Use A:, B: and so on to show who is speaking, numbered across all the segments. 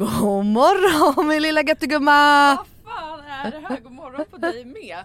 A: God morgon min lilla göttegumma!
B: Vad fan är det här? God morgon på dig med.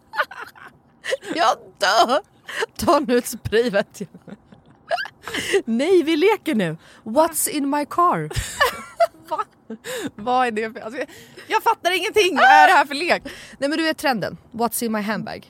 A: Jag dör! Ta nu ett spray vet jag. Nej vi leker nu. What's in my car?
B: Va? Vad är det för... Alltså, jag, jag fattar ingenting! Vad är det här för lek?
A: Nej men du vet trenden. What's in my handbag?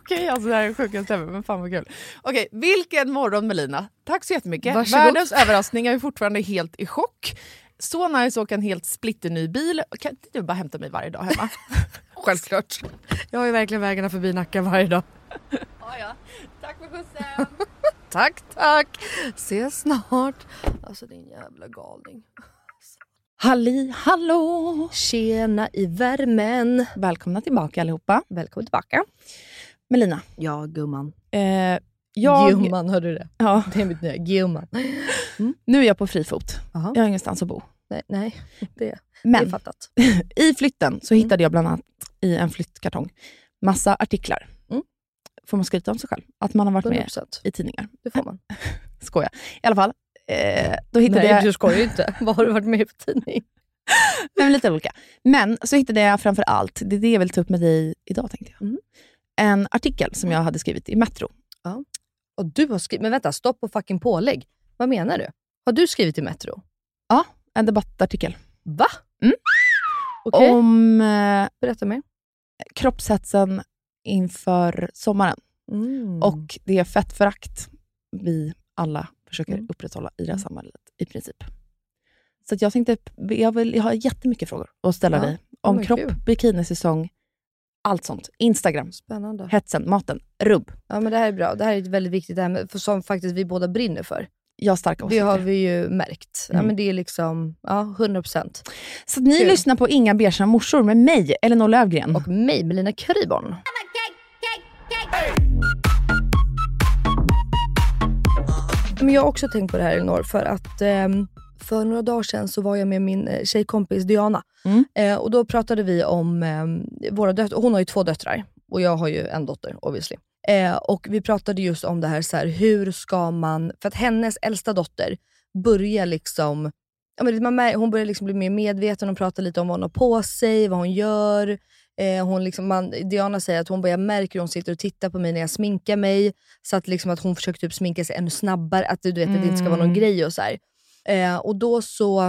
B: Okej, alltså det här är sjukaste ever, men fan vad kul. Okej, vilken morgon Melina. Tack så jättemycket.
A: Varsågod.
B: Världens överraskning, jag är fortfarande helt i chock. Så nice att åka en helt splitterny bil. Kan inte du bara hämta mig varje dag hemma?
A: Självklart. Jag har ju verkligen vägarna förbi Nacka varje dag.
B: ja, ja. Tack för skjutsen.
A: Tack tack. Ses snart. Alltså din jävla galning.
B: Halli hallå!
A: Tjena i värmen.
B: Välkomna tillbaka allihopa.
A: Välkommen tillbaka.
B: Melina,
A: Ja gumman.
B: eh, jag,
A: Gumman, hörde du det?
B: ja,
A: Det är mitt nya gumman.
B: nu är jag på fri fot.
A: Jaha.
B: Jag har ingenstans att bo.
A: Nej, nej det, det är
B: Men
A: fattat.
B: i flytten så hittade jag bland annat i en flyttkartong massa artiklar.
A: Mm.
B: Får man skryta om sig själv? Att man har varit med
A: 100%.
B: i tidningar.
A: Det får man.
B: Skoja. I alla fall, eh, då hittade
A: Nej
B: jag
A: du skojar ju inte. Vad har du varit med i för tidning?
B: Nej, men lite olika. Men så hittade jag framför allt, det är det jag vill ta upp med dig idag tänkte jag.
A: Mm.
B: En artikel som jag hade skrivit i Metro.
A: Och du har skrivit, men vänta, stopp och fucking pålägg. Vad menar du? Har du skrivit i Metro?
B: Ja, en debattartikel.
A: Va?
B: Mm.
A: Okej,
B: Om eh,
A: berätta mer.
B: kroppshetsen inför sommaren.
A: Mm.
B: Och det fettförakt vi alla försöker
A: Mm.
B: upprätthålla i det här samhället i princip. Så jag tänkte, jag, vill, jag har jättemycket frågor att ställa
A: Ja,
B: dig. Om
A: men
B: kropp,
A: kul.
B: bikinisäsong, allt sånt. Instagram,
A: Spännande.
B: hetsen, maten, rubb.
A: Ja men det här är bra. Det här är ett väldigt viktigt ämne för som faktiskt vi båda brinner för.
B: Jag har starka
A: Det
B: åsikter.
A: har vi ju märkt. Ja
B: Mm.
A: men det är liksom, ja 100%.
B: Så ni
A: Kul.
B: lyssnar på Inga beiga morsor med mig, Elinor Lövgren.
A: Och mig, Melina Kryborn. Men jag har också tänkt på det här Elinor, för att ehm, för några dagar sedan så var jag med min eh, tjejkompis Diana.
B: Mm.
A: Eh, och då pratade vi om ehm, våra döttrar. Hon har ju två döttrar och jag har ju en dotter obviously. Eh, och vi pratade just om det här, så här, hur ska man, för att hennes äldsta dotter börjar liksom, ja, men man, hon börjar liksom bli mer medveten, hon pratar lite om vad hon har på sig, vad hon gör. Eh, hon liksom, man, Diana säger att hon bara, jag märker hur hon sitter och tittar på mig när jag sminkar mig. Så att, liksom, att hon försöker typ sminka sig ännu snabbare, att, du vet, att det inte ska vara någon
B: Mm.
A: grej. och så här. Eh, Och då så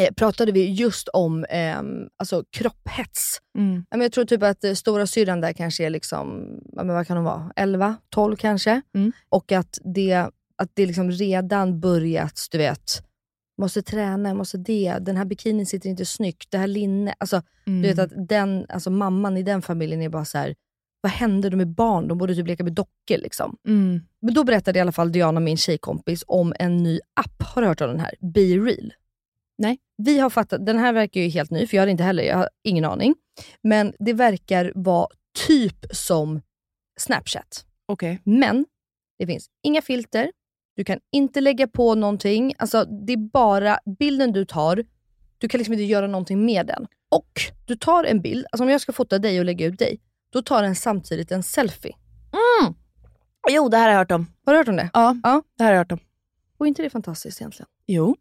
A: eh, pratade vi just om ehm, alltså, kropphets.
B: Mm.
A: Jag tror typ att eh, stora syrran där kanske är liksom, vad kan hon vara, 11, 12 kanske.
B: Mm.
A: Och att det, att det liksom redan börjat, du vet, måste träna, måste det, den här bikinin sitter inte snyggt, det här linne. Alltså,
B: Mm.
A: du vet att den, alltså mamman i den familjen är bara så här. Vad hände? De är barn, de borde typ leka med dockor. Liksom.
B: Mm.
A: Men då berättade i alla fall Diana, min tjejkompis, om en ny app. Har du hört om den här? Be Real.
B: Nej.
A: Vi har fattat, den här verkar ju helt ny, för jag hade inte heller, jag har ingen aning. Men det verkar vara typ som Snapchat.
B: Okej.
A: Men det finns inga filter, du kan inte lägga på någonting. Alltså det är bara bilden du tar, du kan liksom inte göra någonting med den. Och du tar en bild, alltså om jag ska fota dig och lägga ut dig, då tar den samtidigt en selfie.
B: Jo, det här har jag hört om.
A: Har du hört om det?
B: Ja,
A: Ja.
B: det här har jag hört om.
A: Och inte det fantastiskt egentligen?
B: Jo.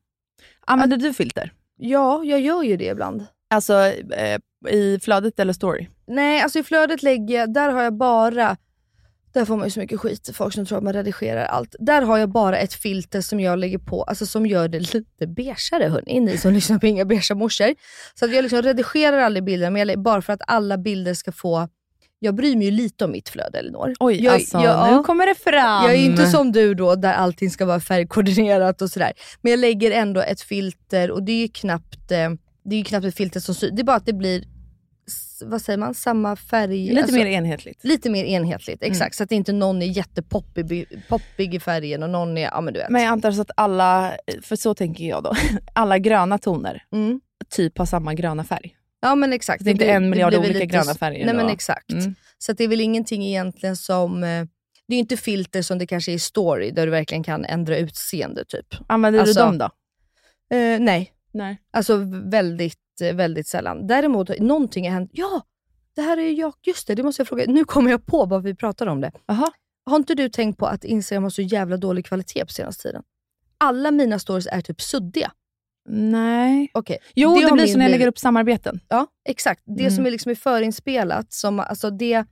B: Använder du filter?
A: Ja, jag gör ju det ibland.
B: Alltså eh, i flödet eller story?
A: Nej, alltså i flödet lägger jag, där har jag bara, där får man ju så mycket skit, folk som tror att man redigerar allt. Där har jag bara ett filter som jag lägger på, alltså som gör det lite beigeare hörni, ni som lyssnar på Inga beiga morsor. Så att jag liksom redigerar aldrig bilderna, men jag, bara för att alla bilder ska få, jag bryr mig ju lite om mitt flöde Elinor.
B: Oj,
A: jag,
B: alltså
A: jag,
B: nu kommer det fram.
A: Jag är inte som du då där allting ska vara färgkoordinerat och sådär. Men jag lägger ändå ett filter och det är ju knappt, eh, det är ju knappt ett filter som syr. Det är bara att det blir, vad säger man, samma färg.
B: Lite
A: alltså,
B: mer enhetligt.
A: Lite mer enhetligt, exakt.
B: Mm.
A: Så att inte någon är jättepoppig poppig i färgen och någon är, ja men du vet.
B: Men jag antar så att alla, för så tänker jag då, alla gröna toner
A: Mm.
B: typ har samma gröna färg.
A: Ja men exakt.
B: Det är inte en miljard olika
A: lite
B: gröna färger
A: Nej men exakt.
B: Mm.
A: Så det är väl ingenting egentligen som, eh, det är inte filter som det kanske är i story där du verkligen kan ändra utseende typ.
B: Använder
A: Alltså-
B: du dem då?
A: Eh, nej,
B: Nej.
A: Alltså väldigt, eh, väldigt sällan. Däremot, någonting har hänt. Ja, det här är jag. Just det, det måste jag fråga. Nu kommer jag på bara vi pratar om det.
B: Jaha.
A: Har inte du tänkt på att Instagram har så jävla dålig kvalitet på senaste tiden? Alla mina stories är typ suddiga.
B: Nej.
A: Okej.
B: Jo, det,
A: har
B: blir så när jag lägger upp samarbeten.
A: Ja, exakt. Det
B: Mm.
A: som är liksom är förinspelat, som, alltså det,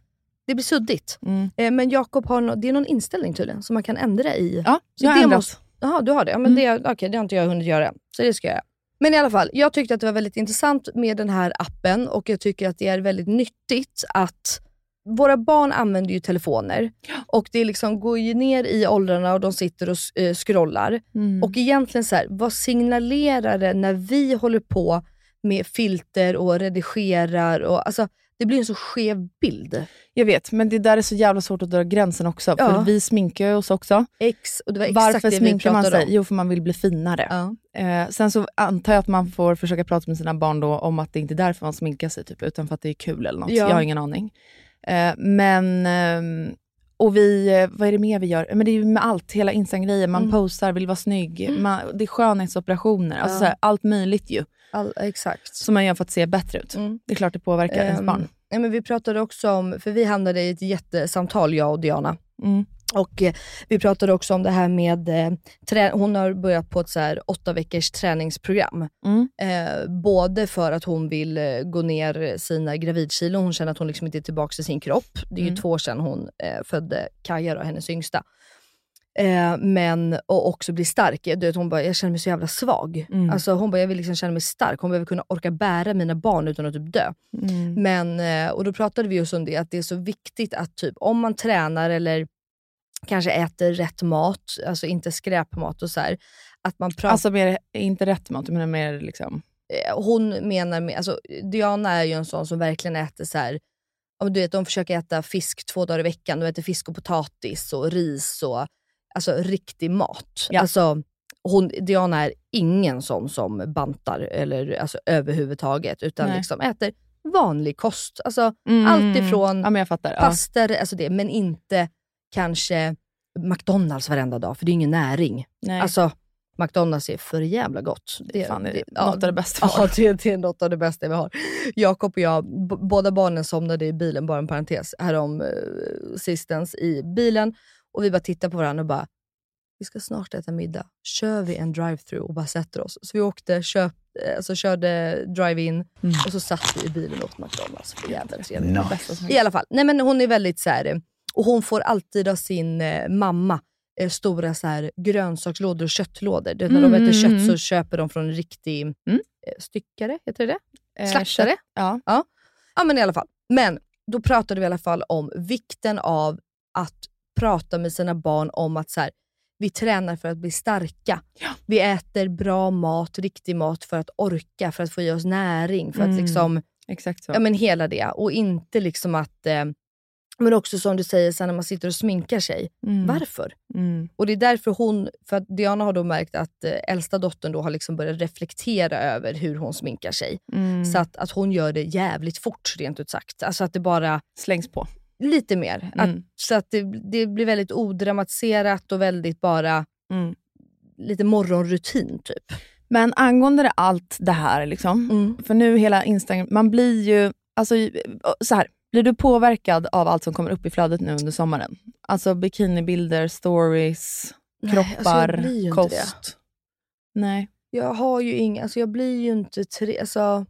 A: det blir suddigt.
B: Mm.
A: Eh, men Jakob har no, det är någon inställning tydligen som man kan ändra i.
B: Ja,
A: Så
B: jag har
A: det
B: ändrat.
A: måste- Jaha, du har det. Ja, men det, okej, det har inte jag hunnit göra. Så det ska jag göra. Men i alla fall, jag tyckte att det var väldigt intressant med den här appen och jag tycker att det är väldigt nyttigt att våra barn använder ju telefoner och det liksom går ju ner i åldrarna och de sitter och eh, scrollar.
B: Mm.
A: Och egentligen så här, vad signalerar det när vi håller på med filter och redigerar? Och, alltså, det blir en så skev bild.
B: Jag vet, men det där är så jävla svårt att dra gränsen också.
A: Ja.
B: För vi sminkar ju oss också.
A: Ex, och det var exakt
B: Varför
A: det
B: sminkar man sig?
A: om.
B: Jo, för man vill bli finare.
A: Ja.
B: Eh, sen så antar jag att man får försöka prata med sina barn då om att det inte är därför man sminkar sig, typ, utan för att det är kul eller något.
A: Ja.
B: Jag har ingen aning. Eh, men, ehm, och vi, eh, vad är det mer vi gör? Men det är ju med allt, hela Instagram-grejen. Man
A: Mm.
B: posar, vill vara snygg. Man, det är skönhetsoperationer. Alltså
A: Ja.
B: allt möjligt ju.
A: All, exakt.
B: Som man gör för att se bättre ut.
A: Mm.
B: Det är klart det påverkar ens
A: Ehm,
B: barn.
A: ja, men vi pratade också om, för vi hamnade i ett jättesamtal jag och Diana.
B: Mm.
A: Och eh, Vi pratade också om det här med, eh, hon har börjat på ett så här åtta veckors träningsprogram.
B: Mm.
A: Eh, både för att hon vill gå ner sina gravidkilon, hon känner att hon liksom inte är tillbaka i sin kropp. Det är ju
B: Mm.
A: två år sedan hon födde Kaja, då, hennes yngsta. Men, och också bli stark. Du vet, hon bara, jag känner mig så jävla svag.
B: Mm.
A: Alltså, hon bara, jag vill liksom känna mig stark. Hon behöver kunna orka bära mina barn utan att typ dö.
B: Mm.
A: Men, och då pratade vi just om det, att det är så viktigt att typ, om man tränar eller kanske äter rätt mat, alltså inte skräpmat och så här, att man pratar...
B: Alltså mer, inte rätt mat, men mer liksom...
A: Eh, hon menar med, alltså Diana är ju en sån som verkligen äter så här, om du vet, de försöker äta fisk två dagar i veckan. De äter fisk och potatis och ris och alltså riktig mat.
B: Ja.
A: Alltså, hon, Diana är ingen sån som bantar eller, alltså, överhuvudtaget, utan
B: Nej.
A: liksom äter vanlig kost. Alltså,
B: Mm.
A: Allt ifrån
B: Ja, men jag fattar. Ja.
A: pastor, alltså det, men inte kanske McDonalds varenda dag, för det är ingen näring.
B: Nej.
A: Alltså, McDonalds är för jävla gott.
B: det är fan det,
A: ja,
B: något av det bästa vi
A: Ja,
B: har.
A: det, det är något av det bästa vi har. Jakob och jag, båda barnen somnade i bilen, bara en parentes, härom eh, sistens i bilen. Och vi bara tittar på varandra och bara, vi ska snart äta middag. Kör vi en drive-through och bara sätter oss? Så vi åkte, köp, eh, alltså körde drive-in
B: Mm.
A: och så satt vi i bilen och åt McDonalds. För jävligt trevligt.
B: Det som
A: I alla fall, nej men hon är väldigt så här, eh, och hon får alltid av sin eh, mamma eh, stora så här, grönsakslådor och köttlådor. Du vet, när de
B: Mm,
A: äter kött
B: mm,
A: så köper de från en riktig
B: Mm.
A: eh, styckare, heter det det?
B: Eh,
A: Slaktare?
B: kött- Ja.
A: Ja men i alla fall. Men då pratade vi i alla fall om vikten av att prata med sina barn om att så här, vi tränar för att bli starka. Vi äter bra mat, riktig mat för att orka, för att få i oss näring. För att
B: Mm.
A: liksom,
B: Exakt så.
A: ja men hela det. Och inte liksom att, eh, men också som du säger sen när man sitter och sminkar sig.
B: Mm.
A: Varför?
B: Mm.
A: Och det är därför hon, för att Diana har då märkt att eh, äldsta dottern då har liksom börjat reflektera över hur hon sminkar sig.
B: Mm.
A: Så att, att hon gör det jävligt fort rent ut sagt. Alltså att det bara,
B: Slängs på.
A: lite mer. Att,
B: Mm.
A: så att det, det blir väldigt odramatiserat och väldigt bara
B: Mm.
A: lite morgonrutin typ.
B: Men angående allt det här, liksom,
A: Mm.
B: för nu hela Instagram, man blir ju, alltså så här, blir du påverkad av allt som kommer upp i flödet nu under sommaren? Alltså bikinibilder, stories,
A: Nej, alltså jag
B: kroppar,
A: ju inte
B: kost.
A: det.
B: Nej.
A: Jag har ju inga, alltså jag blir ju inte tre, alltså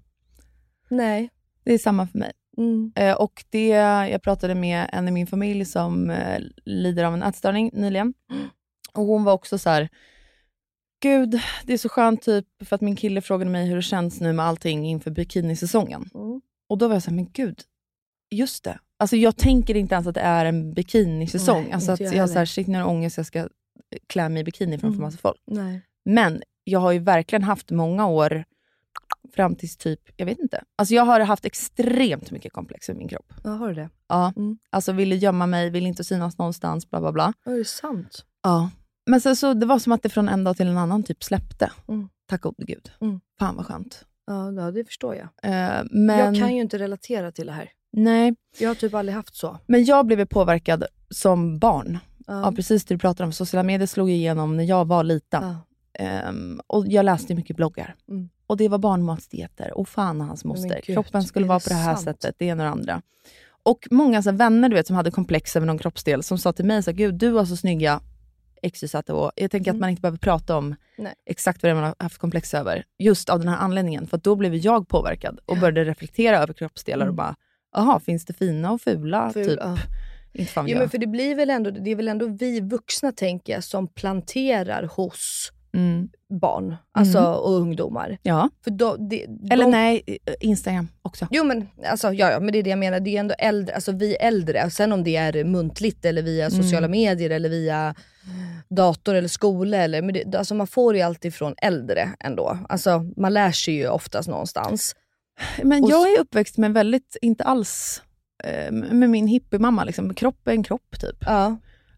A: nej.
B: Det är samma för mig.
A: Mm.
B: Eh, och det, jag pratade med en i min familj som eh, lider av en ätstörning nyligen. Och hon var också så här, gud, det är så skönt typ för att min kille frågade mig hur det känns nu med allting inför bikinisäsongen.
A: Mm.
B: Och då var jag så här, men gud, just det. Alltså jag tänker inte ens att det är en bikinisäsong.
A: Nej,
B: alltså att jag,
A: jag
B: har så här, shit nu är ångest, jag ska klä mig i bikini framför
A: Mm.
B: massa folk.
A: Nej.
B: Men jag har ju verkligen haft många år fram tills typ, jag vet inte. Alltså jag har haft extremt mycket komplex med min kropp.
A: Ja, har du det?
B: Ja.
A: Mm.
B: Alltså ville gömma mig, ville inte synas någonstans, bla bla bla.
A: Ja, är det sant?
B: Ja. Men sen så, det var som att det från en dag till en annan typ släppte.
A: Mm.
B: Tack gode gud.
A: Mm.
B: Fan vad skönt.
A: Ja, det förstår jag.
B: Eh, men,
A: Jag kan ju inte relatera till det här.
B: Nej,
A: Jag har typ aldrig haft så.
B: men jag blev påverkad som barn.
A: Ja.
B: Ja, precis det du pratar om. Sociala medier slog igenom när jag var liten.
A: Ja.
B: Ehm, och jag läste mycket bloggar.
A: Mm.
B: Och det var barnmatsdieter och fan hans moster.
A: gud,
B: Kroppen skulle vara på det här
A: sant?
B: sättet, det ena och det andra. Och många så vänner du vet, som hade komplex över någon kroppsdel som sa till mig, så gud du har så snygga XYZ och Jag tänker att
A: Mm.
B: man inte behöver prata om
A: Nej.
B: exakt vad det är man har haft komplex över. Just av den här anledningen. För då blev jag påverkad och började reflektera över kroppsdelar och
A: Mm.
B: bara, jaha, finns det fina och fula?
A: Ful,
B: typ.
A: ja. Jo,
B: jag.
A: men för det, blir väl ändå, det är väl ändå vi vuxna tänker jag, som planterar hos
B: Mm.
A: barn alltså, och ungdomar.
B: Ja.
A: För då, det,
B: Eller
A: de,
B: nej, Instagram också.
A: Jo men, alltså, ja, ja, men det är det jag menar. Det är ändå äldre, alltså, vi äldre, sen om det är muntligt eller via
B: Mm.
A: sociala medier eller via dator eller skola. Eller, men det, alltså, man får ju alltid från äldre ändå. Alltså, man lär sig ju oftast någonstans.
B: Men
A: Och
B: jag är uppväxt med väldigt, inte alls, eh, med min hippiemamma. Liksom. Kropp är en kropp typ.
A: Ja.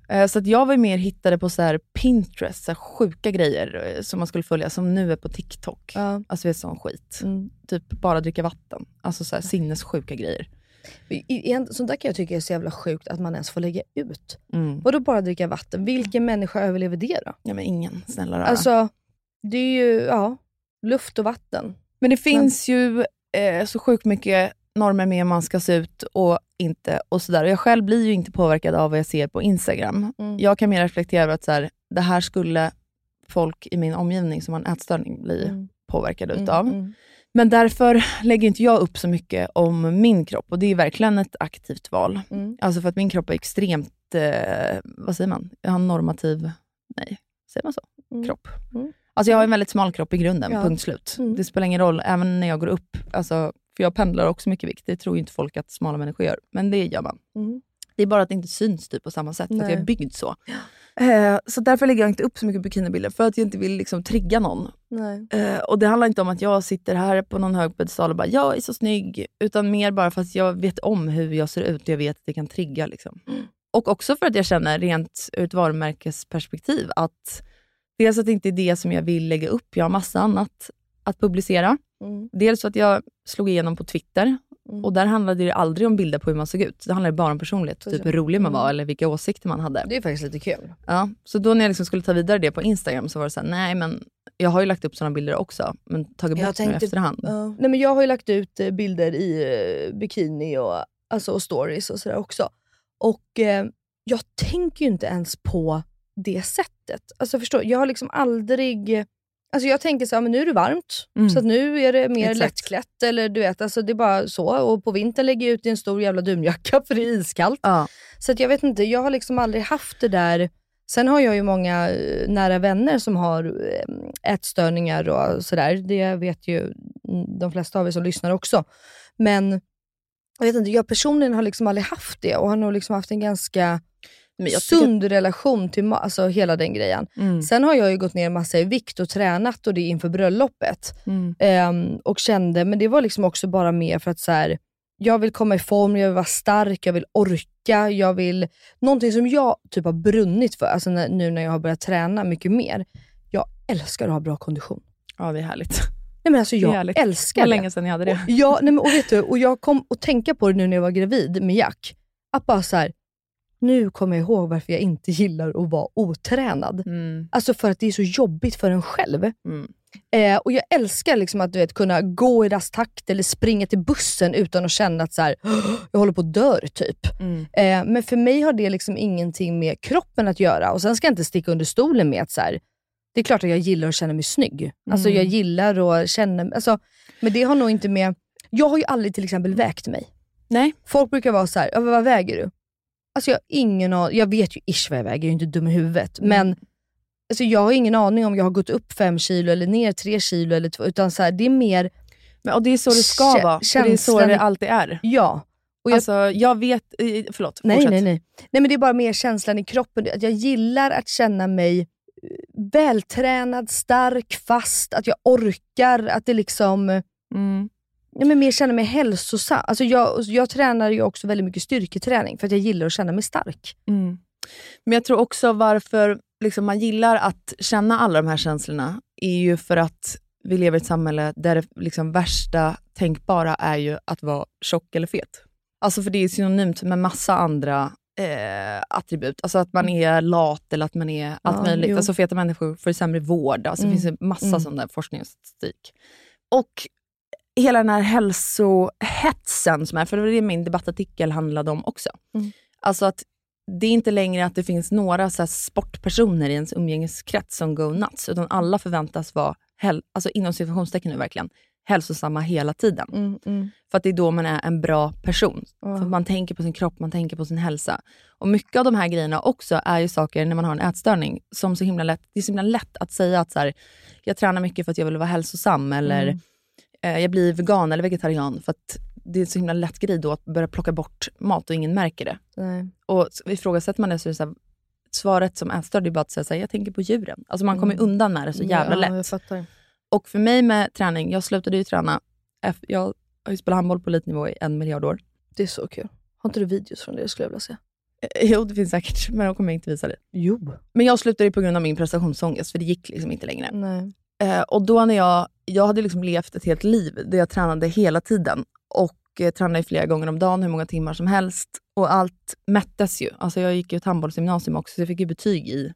B: Eh, Så att jag var mer hittade på så här Pinterest, så här sjuka grejer eh, som man skulle följa, som nu är på TikTok.
A: Ja.
B: Alltså vet, sån skit.
A: Mm.
B: Typ bara dricka vatten. Alltså så här sinnessjuka grejer.
A: En- sånt där kan jag tycka är så jävla sjukt att man ens får lägga ut.
B: Mm.
A: Vadå bara dricka vatten? Vilken människa överlever det då?
B: Ja men ingen, snälla rara.
A: Alltså, det är ju ja, luft och vatten.
B: Men det finns ju eh, så sjukt mycket normer med hur man ska se ut och inte. och sådär. Och Jag själv blir ju inte påverkad av vad jag ser på Instagram.
A: Mm.
B: Jag kan mer reflektera över att så här, det här skulle folk i min omgivning som har en ätstörning bli
A: Mm.
B: påverkade
A: Mm,
B: utav.
A: mm.
B: Men därför lägger inte jag upp så mycket om min kropp och det är verkligen ett aktivt val.
A: Mm.
B: Alltså för att min kropp är extremt, eh, vad säger man? Jag har en normativ, nej, säger man så?
A: Mm.
B: Kropp.
A: Mm.
B: Alltså jag har en väldigt smal kropp i grunden,
A: Ja.
B: punkt slut.
A: Mm.
B: Det spelar ingen roll, även när jag går upp. Alltså, för jag pendlar också mycket vikt. Det tror inte folk att smala människor gör, men det gör man.
A: Mm.
B: Det är bara att det inte syns typ på samma sätt, för att jag är byggd så. Eh, så därför lägger jag inte upp så mycket bikinibilder, för att jag inte vill liksom trigga någon. Eh, och Det handlar inte om att jag sitter här på någon hög pedestal och bara “jag är så snygg”, utan mer bara för att jag vet om hur jag ser ut och jag vet att det kan trigga. Liksom. Och också för att jag känner rent ur ett varumärkesperspektiv att dels att det inte är det som jag vill lägga upp, jag har massa annat att publicera.
A: Mm.
B: Dels att jag slog igenom på Twitter
A: Mm.
B: och där handlade det aldrig om bilder på hur man såg ut. Det handlade bara om personlighet, typ hur rolig man var
A: Mm.
B: eller vilka åsikter man hade.
A: Det är faktiskt lite kul.
B: Ja, så då när jag liksom skulle ta vidare det på Instagram så var det så här, nej men jag har ju lagt upp sådana bilder också, men tagit bort dem
A: tänkte-
B: efterhand.
A: Ja. Nej, men jag har ju lagt ut eh, bilder i eh, bikini och, alltså, och stories och sådär också. Och eh, jag tänker ju inte ens på det sättet. Alltså förstår, jag har liksom aldrig... Alltså jag tänker så här, men nu är det varmt,
B: Mm.
A: så nu är det mer
B: Exakt.
A: lättklätt. Eller du vet, alltså det är bara så. Och på vintern lägger jag ut i en stor jävla dunjacka för det är iskallt.
B: Ja.
A: Så jag vet inte, jag har liksom aldrig haft det där. Sen har jag ju många eh, nära vänner som har eh, ätstörningar och sådär. Det vet ju de flesta av er som lyssnar också. Men jag vet inte, jag personligen har liksom aldrig haft det och har nog liksom haft en ganska
B: tycker
A: sund relation till ma- alltså hela den grejen.
B: Mm.
A: Sen har jag ju gått ner massa i vikt och tränat och det inför bröllopet.
B: Mm.
A: Ehm, och kände, men det var liksom också bara mer för att så här, jag vill komma i form, jag vill vara stark, jag vill orka, jag vill... Någonting som jag typ har brunnit för, alltså när, nu när jag har börjat träna mycket mer. Jag älskar att ha bra kondition.
B: Ja, det är härligt.
A: Nej, men alltså
B: Det
A: jag
B: härligt.
A: älskar
B: Det var
A: det.
B: länge sedan jag hade det.
A: Och, ja, nej, men, och, vet du, och jag kom att tänka på det nu när jag var gravid med Jack. Att bara så här, nu kommer jag ihåg varför jag inte gillar att vara otränad.
B: Mm.
A: Alltså för att det är så jobbigt för en själv.
B: Mm.
A: Eh, och Jag älskar liksom att du vet, kunna gå i rask takt eller springa till bussen utan att känna att så här, jag håller på att dör. Typ.
B: Mm.
A: Eh, men för mig har det liksom ingenting med kroppen att göra. Och Sen ska jag inte sticka under stolen med att så här, Det är klart att jag gillar att känna mig snygg. Alltså
B: Mm.
A: jag gillar att känna, alltså, men det har nog inte med, jag har ju aldrig till exempel vägt mig.
B: Nej.
A: Folk brukar vara så här, "Ja, vad väger du? Alltså jag har ingen aning, jag vet ju ish vad jag väger, jag är ju inte dum i huvudet.
B: Mm.
A: Men alltså, jag har ingen aning om jag har gått upp fem kilo eller ner tre kilo eller två, utan så här, det är mer,
B: Men, och det är så det ska
A: Kä-
B: vara. Och det är så det alltid är.
A: ja. Och jag,
B: Alltså, jag vet... eh, Förlåt,
A: nej,
B: fortsätt.
A: nej, nej. Nej men det är bara mer känslan i kroppen, att jag gillar att känna mig eh, vältränad, stark, fast, att jag orkar, att det liksom
B: Mm.
A: Ja, men mer känna mig hälsosam. Alltså jag, jag tränar ju också väldigt mycket styrketräning för att jag gillar att känna mig stark.
B: Mm. Men jag tror också varför liksom man gillar att känna alla de här känslorna, är ju för att vi lever i ett samhälle där det liksom värsta tänkbara är ju att vara tjock eller fet. Alltså för det är synonymt med massa andra eh, attribut. Alltså att man är lat eller att man är allt
A: Ja,
B: möjligt.
A: jo.
B: Alltså feta människor får sämre vård. Alltså
A: Mm.
B: Det finns en massa
A: Mm.
B: sån där forskning och statistik. Och hela den här hälsohetsen som är, för det var det min debattartikel handlade om också.
A: Mm.
B: Alltså att det är inte längre att det finns några så sportpersoner i ens umgängeskrets som go nuts, utan alla förväntas vara, alltså inom situationstecken nu verkligen, hälsosamma hela tiden.
A: Mm, mm.
B: För att det är då man är en bra person.
A: Ja.
B: För man tänker på sin kropp, man tänker på sin hälsa. Och mycket av de här grejerna också är ju saker när man har en ätstörning, som så himla lätt, det är så himla lätt att säga att så här, jag tränar mycket för att jag vill vara hälsosam, eller
A: Mm.
B: Eh, jag blir vegan eller vegetarian, för att det är en så himla lätt grej då att börja plocka bort mat och ingen märker det.
A: Nej.
B: Och ifrågasätter man det så är det så här, svaret som ätstörd är bara att säga så här, jag tänker på djuren. Alltså man kommer
A: Mm.
B: undan med det så jävla
A: ja,
B: lätt. Och för mig med träning, jag slutade ju träna, jag har ju spelat handboll på elitnivå i en miljard år.
A: Det är så kul. Har inte du videos från det skulle jag vilja se?
B: Eh, Jo, det finns säkert, men de kommer jag inte visa dig.
A: Jo.
B: Men jag slutade ju på grund av min prestationsångest, för det gick liksom inte längre.
A: Nej.
B: Eh, och då när jag, jag hade liksom levt ett helt liv där jag tränade hela tiden och eh, tränade flera gånger om dagen, hur många timmar som helst. Och allt mättes ju. Alltså jag gick ju ett handbollsgymnasium också, så jag fick ju betyg i,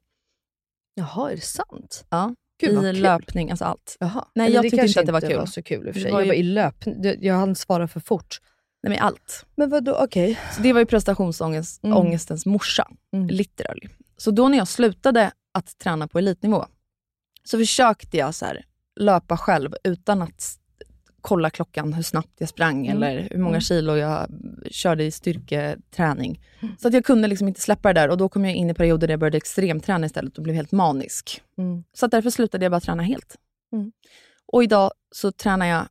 A: Jaha, är det sant?
B: ja,
A: Gud,
B: i
A: kul.
B: löpning, alltså allt.
A: Jaha.
B: Nej,
A: Eller
B: jag
A: det
B: tyckte inte att det var kul.
A: var så kul i och för
B: Det
A: sig.
B: var
A: Jag
B: ju-
A: var i löpning, Det- jag hann svara för fort.
B: Nej men allt.
A: Men vadå, okej.
B: Så det var ju prestationsångestens
A: Mm.
B: morsa,
A: Mm.
B: literally. Så då när jag slutade att träna på elitnivå, så försökte jag så här, löpa själv utan att kolla klockan hur snabbt jag sprang
A: Mm.
B: eller hur många
A: Mm.
B: kilo jag körde i styrketräning. Så att jag kunde liksom inte släppa det där och då kom jag in i perioder där jag började extremträna istället och blev helt manisk.
A: Mm.
B: Så att därför slutade jag bara träna helt.
A: Mm.
B: Och idag så tränar jag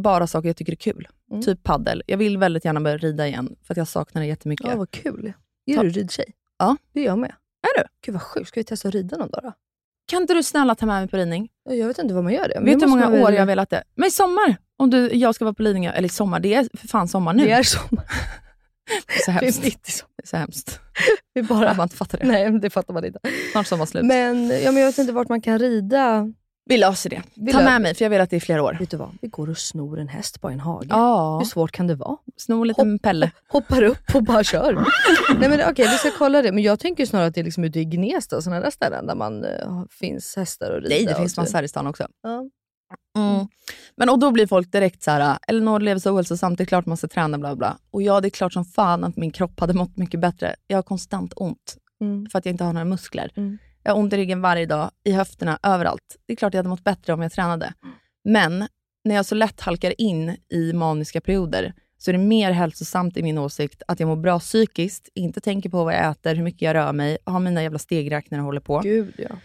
B: bara saker jag tycker är kul.
A: Mm.
B: Typ paddel. Jag vill väldigt gärna börja rida igen, för att jag saknar det jättemycket.
A: Ja, vad kul. Är
B: Ta-
A: du ridtjej?
B: Ja.
A: Det är jag med.
B: Är du?
A: Gud vad sjukt. Ska vi testa att rida någon dag då?
B: Kan inte du snälla ta med mig på ridning?
A: Jag vet inte vad man gör det. men
B: Vet du hur många år
A: väl-
B: jag har velat det? Men i sommar! Om du, jag ska vara på Lidingö, eller i sommar, det är för fan sommar nu.
A: Det är sommar.
B: Det är så
A: Det är
B: hemskt. Det är så hemskt.
A: Vi
B: Att
A: bara...
B: man inte fattar det.
A: Nej, det fattar man inte.
B: Snart sommarslut.
A: Men, ja, men jag vet inte vart man kan rida.
B: Vi löser det.
A: Vi
B: Ta med mig, för jag vill att det är flera år.
A: Vet du vad? Vi går och snor en häst på en hage.
B: Ja,
A: Hur svårt kan det vara?
B: sno lite med Pelle.
A: Hoppar upp och bara kör. Nej men Okej, vi ska kolla det. Men jag tänker snarare att det är liksom ute i Gnesta och sådana där ställen där man eh, finns hästar och rida.
B: Nej, det finns massor här i stan också.
A: Ja.
B: Mm. Men och då blir folk direkt så här, Elinor lever så ohälsosamt, det är klart man ska träna bla bla. Och ja, det är klart som fan att min kropp hade mått mycket bättre. Jag har konstant ont
A: Mm.
B: för att jag inte har några muskler.
A: Mm.
B: Jag har ont i ryggen varje dag, i höfterna, överallt. Det är klart jag hade mått bättre om jag tränade. Men när jag så lätt halkar in i maniska perioder så är det mer hälsosamt i min åsikt att jag mår bra psykiskt, inte tänker på vad jag äter, hur mycket jag rör mig, har mina jävla stegräknare och håller på.
A: Gud ja.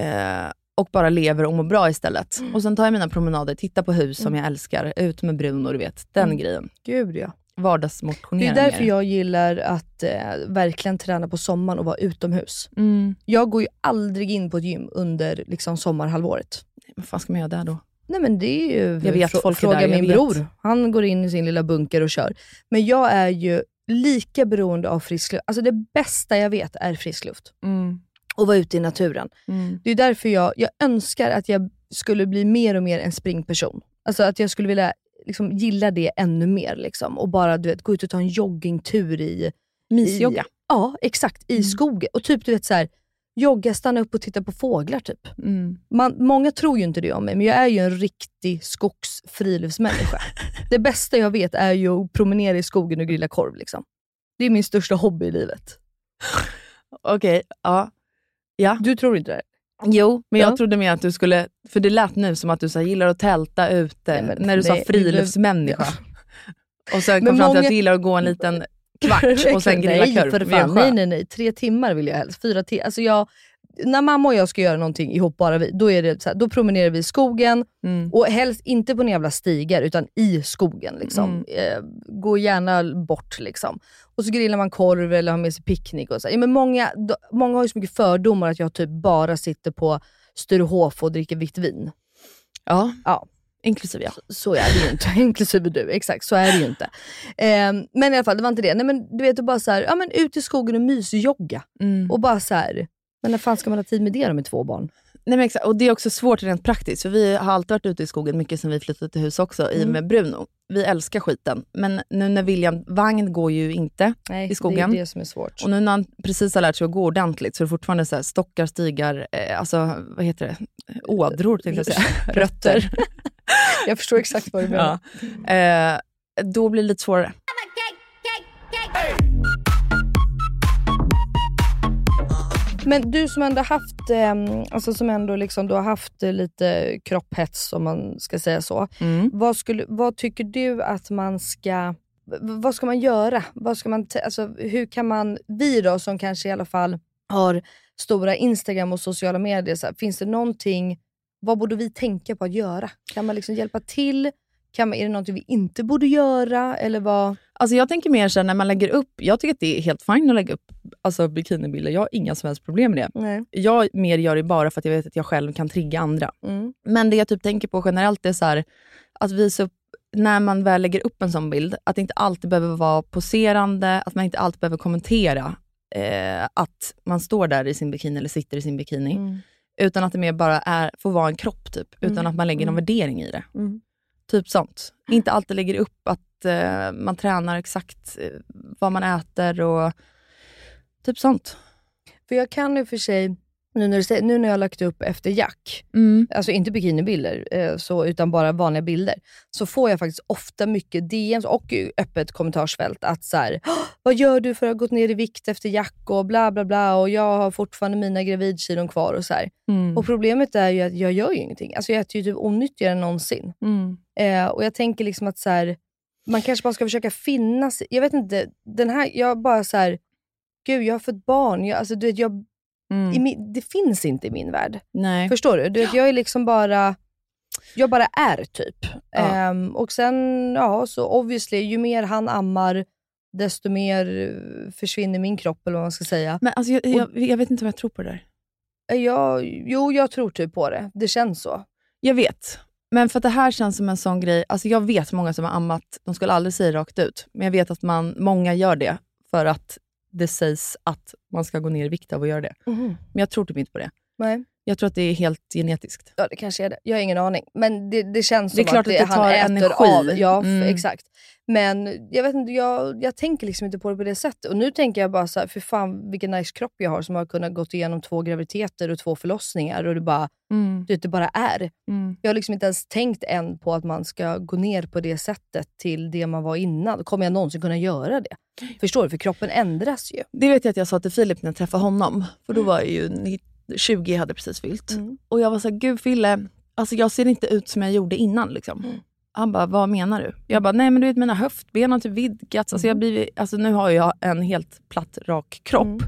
B: Eh, och bara lever och mår bra istället.
A: Mm.
B: Och sen tar jag mina promenader, tittar på hus som jag älskar, ut med Bruno, du vet. Den
A: Mm.
B: grejen.
A: Gud ja. Det
B: Vardagsmotionera
A: är därför jag gillar att eh, verkligen träna på sommaren och vara utomhus.
B: Mm.
A: Jag går ju aldrig in på ett gym under liksom, sommarhalvåret.
B: Vad fan ska man göra där då?
A: Nej men det är ju,
B: Jag vet, folk
A: fråga
B: där,
A: min
B: vet.
A: bror. Han går in i sin lilla bunker och kör. Men jag är ju lika beroende av frisk luft. Alltså det bästa jag vet är frisk luft.
B: Mm.
A: Och vara ute i naturen.
B: Mm.
A: Det är därför jag, jag önskar att jag skulle bli mer och mer en springperson. Alltså att jag skulle vilja liksom, gilla det ännu mer. Liksom. Och bara du vet, gå ut och ta en joggingtur i...
B: Mysjogga.
A: Ja, exakt. I skogen. Och typ du vet så här, jogga, stanna upp och titta på fåglar. typ.
B: Mm.
A: Man, många tror ju inte det om mig, men jag är ju en riktig skogsfriluftsmänniska. det bästa jag vet är ju att promenera i skogen och grilla korv. Liksom. Det är min största hobby i livet.
B: Okej, ja. Ja.
A: Du tror inte det?
B: Jo, men
A: Ja.
B: jag trodde mer att du skulle, för det lät nu som att du så gillar att tälta ute,
A: Nej,
B: när du sa friluftsmänniska. Och sen kom
A: Men
B: fram till att
A: många-
B: du gillar att gå en liten kvart och sen grilla
A: nej, för fan, nej, nej, nej. Tre timmar vill jag helst. Fyra timmar. Alltså jag, när mamma och jag ska göra någonting ihop, bara vi, då, är det så här, då promenerar vi i skogen.
B: Mm.
A: Och helst inte på några jävla stigar, utan i skogen. Liksom.
B: Mm.
A: Eh, gå gärna bort. Liksom. Och så grillar man korv eller har med sig picknick. Och så. Ja, men många, då, många har ju så mycket fördomar att jag typ bara sitter på Sturehof och dricker vitt vin.
B: Ja,
A: Ja.
B: inklusive jag.
A: Så är det ju inte, inklusive du. Exakt, så är det ju inte. Eh, men i alla fall, det var inte det. Nej, men du vet, bara så här, ja, men ut i skogen och mysjogga.
B: Mm.
A: Och bara så här, men när fan ska man ha tid med det då med två barn?
B: Nej, men exakt. Och det är också svårt rent praktiskt, för vi har alltid varit ute i skogen mycket sen vi flyttade till hus också, i och med Bruno. Vi älskar skiten, men nu när William, vagn går ju inte.
A: Nej,
B: I skogen.
A: det är det som är svårt.
B: Och nu när han precis har lärt sig att gå ordentligt så är det fortfarande så här stockar, stigar, eh, alltså vad heter det? Ådror tänkte jag säga. Rötter.
A: Jag förstår exakt vad du menar.
B: ja. eh, då blir det lite svårare.
A: Men du som ändå haft, eh, alltså som ändå liksom, du har haft eh, lite kropphets om man ska säga så.
B: Mm.
A: Vad, skulle, vad tycker du att man ska, vad ska man göra? Vad ska man alltså, hur kan man, vi då som kanske i alla fall har stora Instagram och sociala medier, så här, finns det någonting, vad borde vi tänka på att göra? Kan man liksom hjälpa till? Kan man, är det någonting vi inte borde göra? Eller vad?
B: Alltså jag tänker mer så här, när man lägger upp, jag tycker att det är helt fint att lägga upp alltså bikinibilder. Jag har inga som helst problem med det.
A: Nej.
B: Jag mer gör det bara för att jag vet att jag själv kan trigga andra.
A: Mm.
B: Men det jag typ tänker på generellt är så här, att visa upp, när man väl lägger upp en sån bild, att det inte alltid behöver vara poserande, att man inte alltid behöver kommentera eh, att man står där i sin bikini eller sitter i sin bikini.
A: Mm.
B: Utan att det mer bara är, får vara en kropp, typ. utan
A: Mm.
B: att man lägger någon
A: Mm.
B: värdering i det. Typ sånt. Inte alltid lägger upp att eh, man tränar exakt eh, vad man äter och typ sånt.
A: För jag kan i och för sig, nu när, du nu när jag har lagt upp efter Jack,
B: Mm.
A: alltså inte bikinibilder, eh, så, utan bara vanliga bilder, så får jag faktiskt ofta mycket DMs och öppet kommentarsfält att så här, "Åh, vad gör du för att ha gått ner i vikt efter Jack och bla bla bla och jag har fortfarande mina gravidkilon kvar och så här.
B: Mm.
A: Och problemet är ju att jag gör ju ingenting. Alltså jag äter ju typ onyttigare än någonsin.
B: Mm.
A: Eh, och jag tänker liksom att så här, man kanske bara ska försöka finnas. Jag vet inte, den här, jag bara så här, gud jag har fått barn. Jag, alltså, du vet, jag,
B: Mm.
A: min, det finns inte i min värld.
B: Nej.
A: Förstår du? du vet, jag är liksom bara, jag bara är typ.
B: Ja.
A: Ehm, och sen, ja, så obviously, ju mer han ammar, desto mer eh, försvinner min kropp, eller vad man ska säga.
B: Men alltså, jag, jag, jag vet inte om jag tror på det där.
A: Eh, Jag, jo, jag tror typ på det. Det känns så.
B: Jag vet. Men för att det här känns som en sån grej, alltså jag vet många som har ammat, de skulle aldrig säga rakt ut, men jag vet att man, många gör det för att det sägs att man ska gå ner i vikt av att göra det. Men jag tror typ inte på det.
A: Nej.
B: Jag tror att det är helt genetiskt.
A: Ja, det kanske är det. Jag har ingen aning. Men det, det känns
B: Det
A: som att,
B: att det
A: han
B: tar
A: äter
B: energi.
A: av. Ja,
B: Mm.
A: exakt. Men jag vet inte, jag, jag tänker liksom inte på det på det sättet. Och nu tänker jag bara så här, för fan vilken nice kropp jag har som har kunnat gått igenom två graviditeter och två förlossningar. Och det bara,
B: Mm.
A: du vet, det bara är.
B: Mm.
A: Jag har liksom inte ens tänkt än på att man ska gå ner på det sättet till det man var innan. Kommer jag någonsin kunna göra det? Förstår du? För kroppen ändras ju.
B: Det vet jag att jag sa till Filip när jag träffade honom, för då var jag ju 20 hade precis fyllt.
A: Mm.
B: Och jag var så här, gud Fille, alltså jag ser inte ut som jag gjorde innan. Liksom.
A: Mm.
B: Han bara, vad menar du? Jag bara, nej men du vet mina höftben har typ vidgats. Alltså, jag
A: Mm.
B: blir, alltså nu har jag en helt platt, rak kropp.
A: Mm.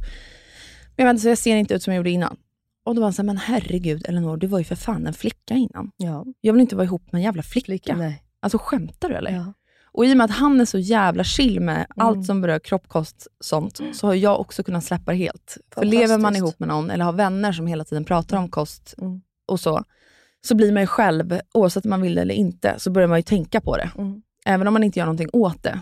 B: Men jag, inte, så jag ser inte ut som jag gjorde innan. Och då var han så här, men herregud Elinor, du var ju för fan en flicka innan.
A: Ja.
B: Jag vill inte vara ihop med en jävla flicka.
A: Flicka, nej.
B: Alltså skämtar du eller?
A: Ja.
B: Och i och med att han är så jävla chill med
A: Mm.
B: allt som berör kropp, kost, sånt, så har jag också kunnat släppa det helt. För lever man ihop med någon, eller har vänner som hela tiden pratar om kost
A: Mm.
B: och så, så blir man ju själv, oavsett om man vill det eller inte, så börjar man ju tänka på det.
A: Mm.
B: Även om man inte gör någonting åt det,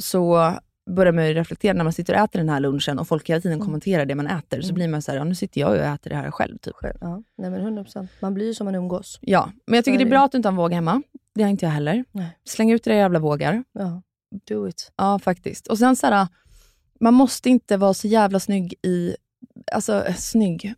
B: så börjar man ju reflektera när man sitter och äter den här lunchen och folk hela tiden
A: Mm.
B: kommenterar det man äter, så blir man så här, ja, nu sitter jag och äter det här själv. Typ.
A: Ja. Nej, men 100%. Man blir ju som man umgås.
B: Ja, men jag tycker det
A: är
B: bra att du inte har en våg hemma. Det har inte jag heller.
A: Nej.
B: Släng ut era jävla vågar.
A: Ja. Do it.
B: Ja, faktiskt. Och sen så här, man måste inte vara så jävla snygg i... Alltså, eh, snygg.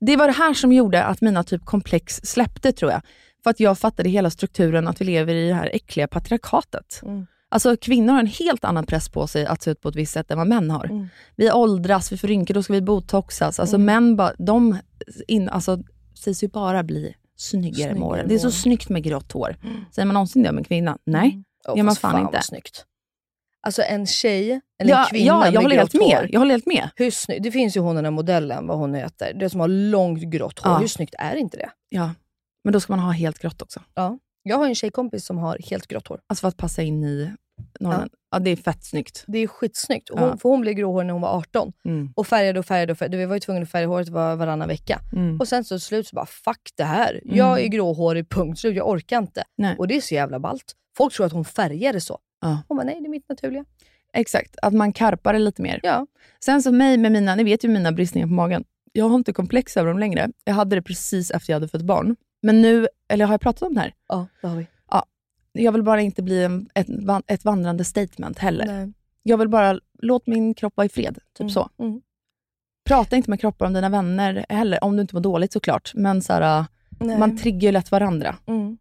B: Det var det här som gjorde att mina typ komplex släppte, tror jag. För att jag fattade hela strukturen att vi lever i det här äckliga patriarkatet.
A: Mm.
B: Alltså kvinnor har en helt annan press på sig att se ut på ett visst sätt än vad män har.
A: Mm.
B: Vi åldras, vi får rynkor, då ska vi botoxas. Alltså
A: Mm.
B: män bara, de in, alltså, sägs ju bara bli snyggare med åren. Det är så snyggt med grått hår. Säger man någonsin det om en kvinna? Nej.
A: Oh,
B: gör man
A: fast
B: fan inte.
A: snyggt. Alltså en tjej, eller
B: Ja,
A: en kvinna
B: ja, jag
A: med
B: håller helt med.
A: hår.
B: Jag håller helt med.
A: Hur snygg, det finns ju hon den här modellen, vad hon heter. Det som har långt grått hår.
B: Ja.
A: Hur snyggt är inte det?
B: Ja. Men då ska man ha helt grått också.
A: Ja. Jag har en tjejkompis som har helt grått hår.
B: Alltså för att passa in i normen. Ja, det är fett snyggt.
A: Det är skitsnyggt. Hon,
B: Ja.
A: För hon blev gråhårig när hon var 18.
B: Mm.
A: Och färgade och färgade. Och färgade. Vi var ju tvungna att färga håret var, varannan vecka.
B: Mm.
A: Och sen så slut så bara, fuck det här. Jag
B: Mm.
A: är gråhårig, punkt slut. Jag orkar inte.
B: Nej.
A: Och det är så jävla ballt. Folk tror att hon färgade så.
B: Ja.
A: Hon bara, nej det är mitt naturliga.
B: Exakt, att man karpar det lite mer.
A: Ja.
B: Sen så mig med mina, ni vet ju mina bristningar på magen. Jag har inte komplex över dem längre. Jag hade det precis efter jag hade fått barn. Men nu, eller har jag pratat om det här?
A: Ja, det har vi.
B: Jag vill bara inte bli en, ett, ett vandrande statement heller.
A: Nej.
B: Jag vill bara, låt min kropp vara i fred. Typ
A: Mm,
B: så.
A: mm.
B: Prata inte med kroppar om dina vänner heller, om du inte mår dåligt såklart. Men så här,
A: Nej.
B: man triggar ju lätt varandra.
A: Mm.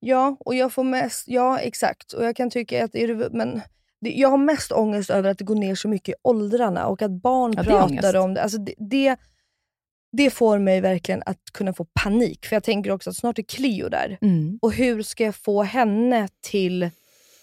A: Ja, och jag får mest, ja exakt. Och jag kan tycka att, är det, men det, jag har mest ångest över att det går ner så mycket i åldrarna och att barn
B: Ja, är ångest.
A: pratar om det. Alltså det, det. Det får mig verkligen att kunna få panik. För jag tänker också att snart är Cleo där.
B: Mm.
A: Och hur ska jag få henne till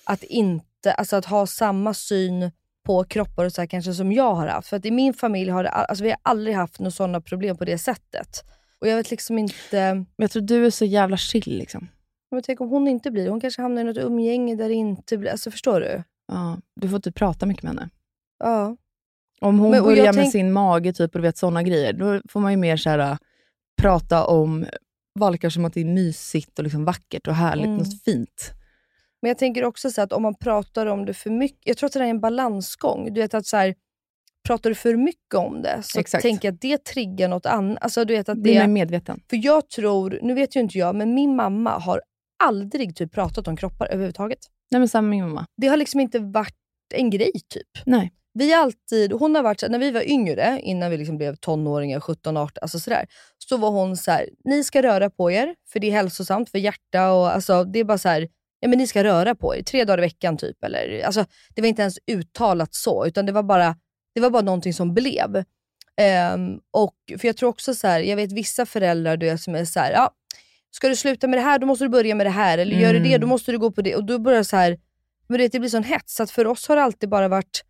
A: att inte, alltså att ha samma syn på kroppar och så här kanske som jag har haft. För att i min familj har det, all- alltså vi har aldrig haft några sådana problem på det sättet. Och jag vet liksom inte,
B: Men jag tror du är så jävla chill. Liksom.
A: men tänk om hon inte blir, hon kanske hamnar i något umgänge där det inte blir, alltså förstår du?
B: Ja, du får typ prata mycket med henne.
A: Ja.
B: Om hon
A: Men-
B: börjar med
A: tänk-
B: sin mage typ, och vet sådana grejer, då får man ju mer så här, äh, prata om valkar som att det är mysigt och liksom vackert och härligt,
A: Mm.
B: något fint.
A: Men jag tänker också så att om man pratar om det för mycket, jag tror att det är en balansgång. Du vet att så här, pratar du för mycket om det så
B: Exakt.
A: tänker jag att det triggar något annat. Alltså, du vet att det,
B: mer medveten.
A: För jag tror, nu vet ju inte jag, men min mamma har aldrig typ pratat om kroppar överhuvudtaget.
B: Nej men samma med min mamma.
A: Det har liksom inte varit en grej typ.
B: Nej.
A: Vi alltid, hon har varit så här, när vi var yngre, innan vi liksom blev tonåringar, 17, 18, alltså sådär. Så var hon så här: ni ska röra på er, för det är hälsosamt för hjärta och alltså, det är bara så här, ja men ni ska röra på er, tre dagar i veckan typ. Eller, alltså, det var inte ens uttalat så, utan det var bara, det var bara någonting som blev. Ehm, och, för jag tror också så här, jag vet vissa föräldrar du vet, som är så här, ja, ska du sluta med det här, då måste du börja med det här. Eller gör du det,
B: Mm.
A: då måste du gå på det. Och då börjar så här, men det, det blir sån hets. Så för oss har det alltid bara varit,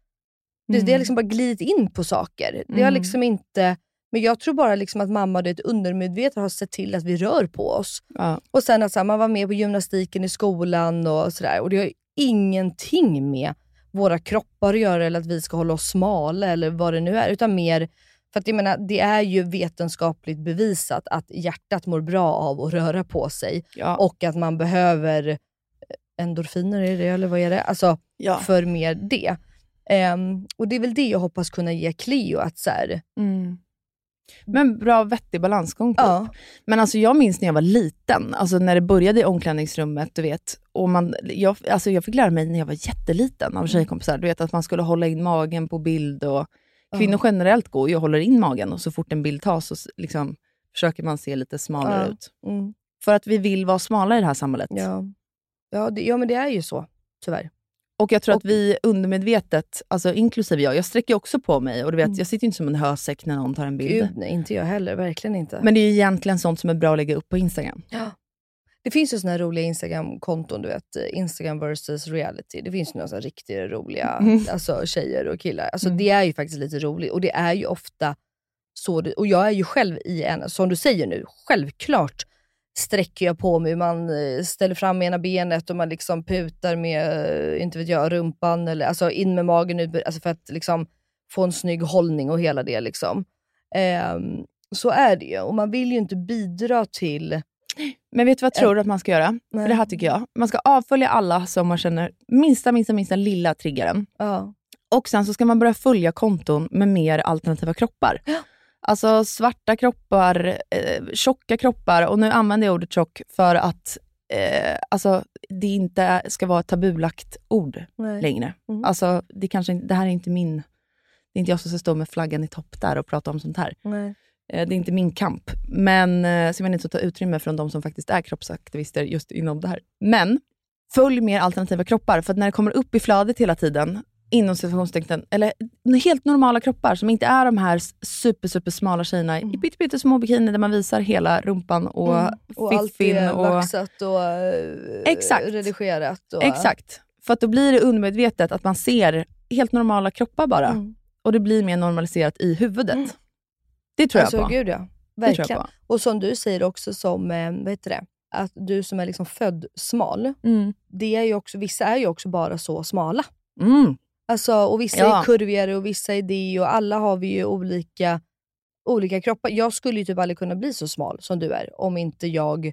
A: det, det har liksom bara glidit in på saker. Det har
B: Mm.
A: liksom inte, men jag tror bara liksom att mamma det undermedvetet har sett till att vi rör på oss.
B: Ja.
A: Och sen att här, man var med på gymnastiken i skolan och sådär. Och det har ju ingenting med våra kroppar att göra eller att vi ska hålla oss smala eller vad det nu är. Utan mer, för att jag menar, det är ju vetenskapligt bevisat att hjärtat mår bra av att röra på sig.
B: Ja.
A: Och att man behöver eh, endorfiner, är det eller vad är det? Alltså
B: ja.
A: för mer det. Ehm, och det är väl det jag hoppas kunna ge Cleo. Att så här,
B: Mm. Men bra vettig balansgång typ.
A: ja,
B: Men alltså jag minns när jag var liten, alltså när det började i omklädningsrummet, du vet. Och man, jag, alltså jag fick lära mig när jag var jätteliten av tjejkompisar, du vet att man skulle hålla in magen på bild. och Kvinnor generellt går ju och håller in magen och så fort en bild tas så liksom, försöker man se lite smalare
A: Ja.
B: ut.
A: mm,
B: För att vi vill vara smala i det här samhället.
A: ja. Ja, det, ja, men det är ju så. Tyvärr.
B: Och jag tror
A: Och-
B: att vi undermedvetet, alltså inklusive jag, jag sträcker också på mig och du vet,
A: Mm.
B: jag sitter ju inte som en hösäck när någon tar en bild.
A: Gud, nej, inte jag heller. Verkligen inte.
B: Men det är ju egentligen sånt som är bra att lägga upp på Instagram.
A: Ja. Det finns ju såna här roliga Instagram-konton, du vet. Instagram versus reality. Det finns ju några riktigt roliga
B: Mm.
A: alltså, tjejer och killar. Alltså,
B: Mm.
A: Det är ju faktiskt lite roligt och det är ju ofta så. Det, och jag är ju själv i en, som du säger nu, självklart sträcker jag på mig. Man eh, ställer fram ena benet och man liksom putar med, eh, inte vet jag, rumpan. Eller, alltså in med magen ut, alltså för att liksom få en snygg hållning och hela det. liksom. Ehm, så är det ju. Och man vill ju inte bidra till...
B: Men vet du vad jag tror att man ska göra?
A: Nej.
B: För det här tycker jag. Man ska avfölja alla som man känner minsta, minsta, minsta lilla triggaren.
A: Ja.
B: Och sen så ska man börja följa konton med mer alternativa kroppar.
A: Ja.
B: Alltså svarta kroppar, eh, tjocka kroppar. Och nu använder jag ordet tjock för att eh, alltså, det inte ska vara ett tabulagt ord
A: Nej.
B: längre.
A: Mm.
B: Alltså, det, kanske, det här är inte min... Det är inte jag som ska stå med flaggan i topp där och prata om sånt här.
A: Nej.
B: Eh, Det är inte min kamp. Men, eh, så jag vill inte ta utrymme från de som faktiskt är kroppsaktivister just inom det här. Men följ mer alternativa kroppar. För att när det kommer upp i flödet hela tiden, inom situationstecken, eller helt normala kroppar som inte är de här super, super smala tjejerna i pytte, små bikini där man visar hela rumpan och
A: Mm. Och allt är
B: och,
A: vaxat och eh,
B: Exakt.
A: redigerat. Och,
B: Exakt. För att då blir det undermedvetet att man ser helt normala kroppar bara.
A: Mm.
B: Och det blir mer normaliserat i huvudet. Det tror jag
A: alltså,
B: på.
A: Gud ja.
B: Det tror jag
A: Verkligen.
B: på.
A: Och som du säger också, som, eh, vad heter det? att du som är liksom född smal,
B: Mm.
A: det är ju också, vissa är ju också bara så smala. Alltså, och vissa
B: Ja.
A: är kurvigare och vissa är det och alla har vi ju olika, olika kroppar. Jag skulle ju typ aldrig kunna bli så smal som du är om inte jag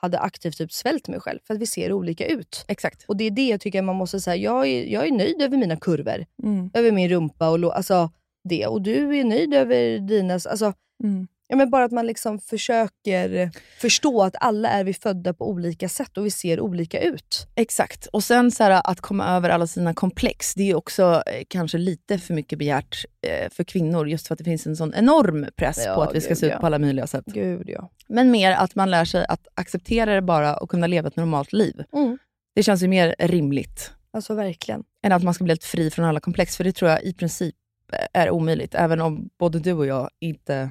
A: hade aktivt typ svält mig själv. För att vi ser olika ut.
B: Exakt.
A: Och det är det jag tycker man måste säga. Jag är, jag är nöjd över mina kurvor.
B: Mm.
A: Över min rumpa och alltså det. Och du är nöjd över dina... Alltså,
B: Mm.
A: Ja, men bara att man liksom försöker förstå att alla är vi födda på olika sätt och vi ser olika ut.
B: Exakt. Och sen så här, att komma över alla sina komplex, det är också eh, kanske lite för mycket begärt eh, för kvinnor, just för att det finns en sån enorm press
A: Ja,
B: på att vi ska
A: gud,
B: se ut
A: ja.
B: på alla möjliga sätt.
A: Gud ja.
B: Men mer att man lär sig att acceptera det bara och kunna leva ett normalt liv.
A: Mm.
B: Det känns ju mer rimligt
A: Alltså verkligen.
B: än att man ska bli helt fri från alla komplex, för det tror jag i princip eh, är omöjligt, även om både du och jag inte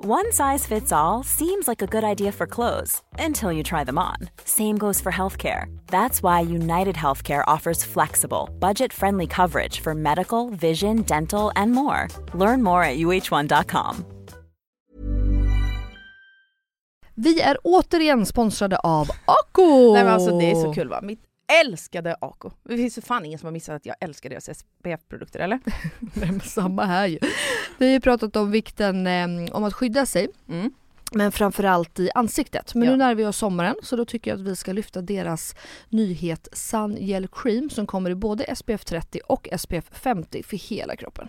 C: One size fits all seems like a good idea for clothes until you try them on. Same goes for healthcare. That's why United Healthcare offers flexible, budget friendly coverage for medical, vision, dental, and more. Learn more at uh1.com.
A: Vi är återigen sponsrade av Ako!
B: Nej, men alltså, det är så kul va? Mitt älskade Ako. Det finns ju fan ingen som har missat att jag älskar deras SPF-produkter, eller?
A: Nej, samma här ju. Vi har ju pratat om vikten eh, om att skydda sig.
B: Mm.
A: Men framförallt i ansiktet. Men
B: Ja.
A: nu när vi har sommaren så då tycker jag att vi ska lyfta deras nyhet Sun Gel Cream som kommer i både SPF 30 och SPF 50 för hela kroppen.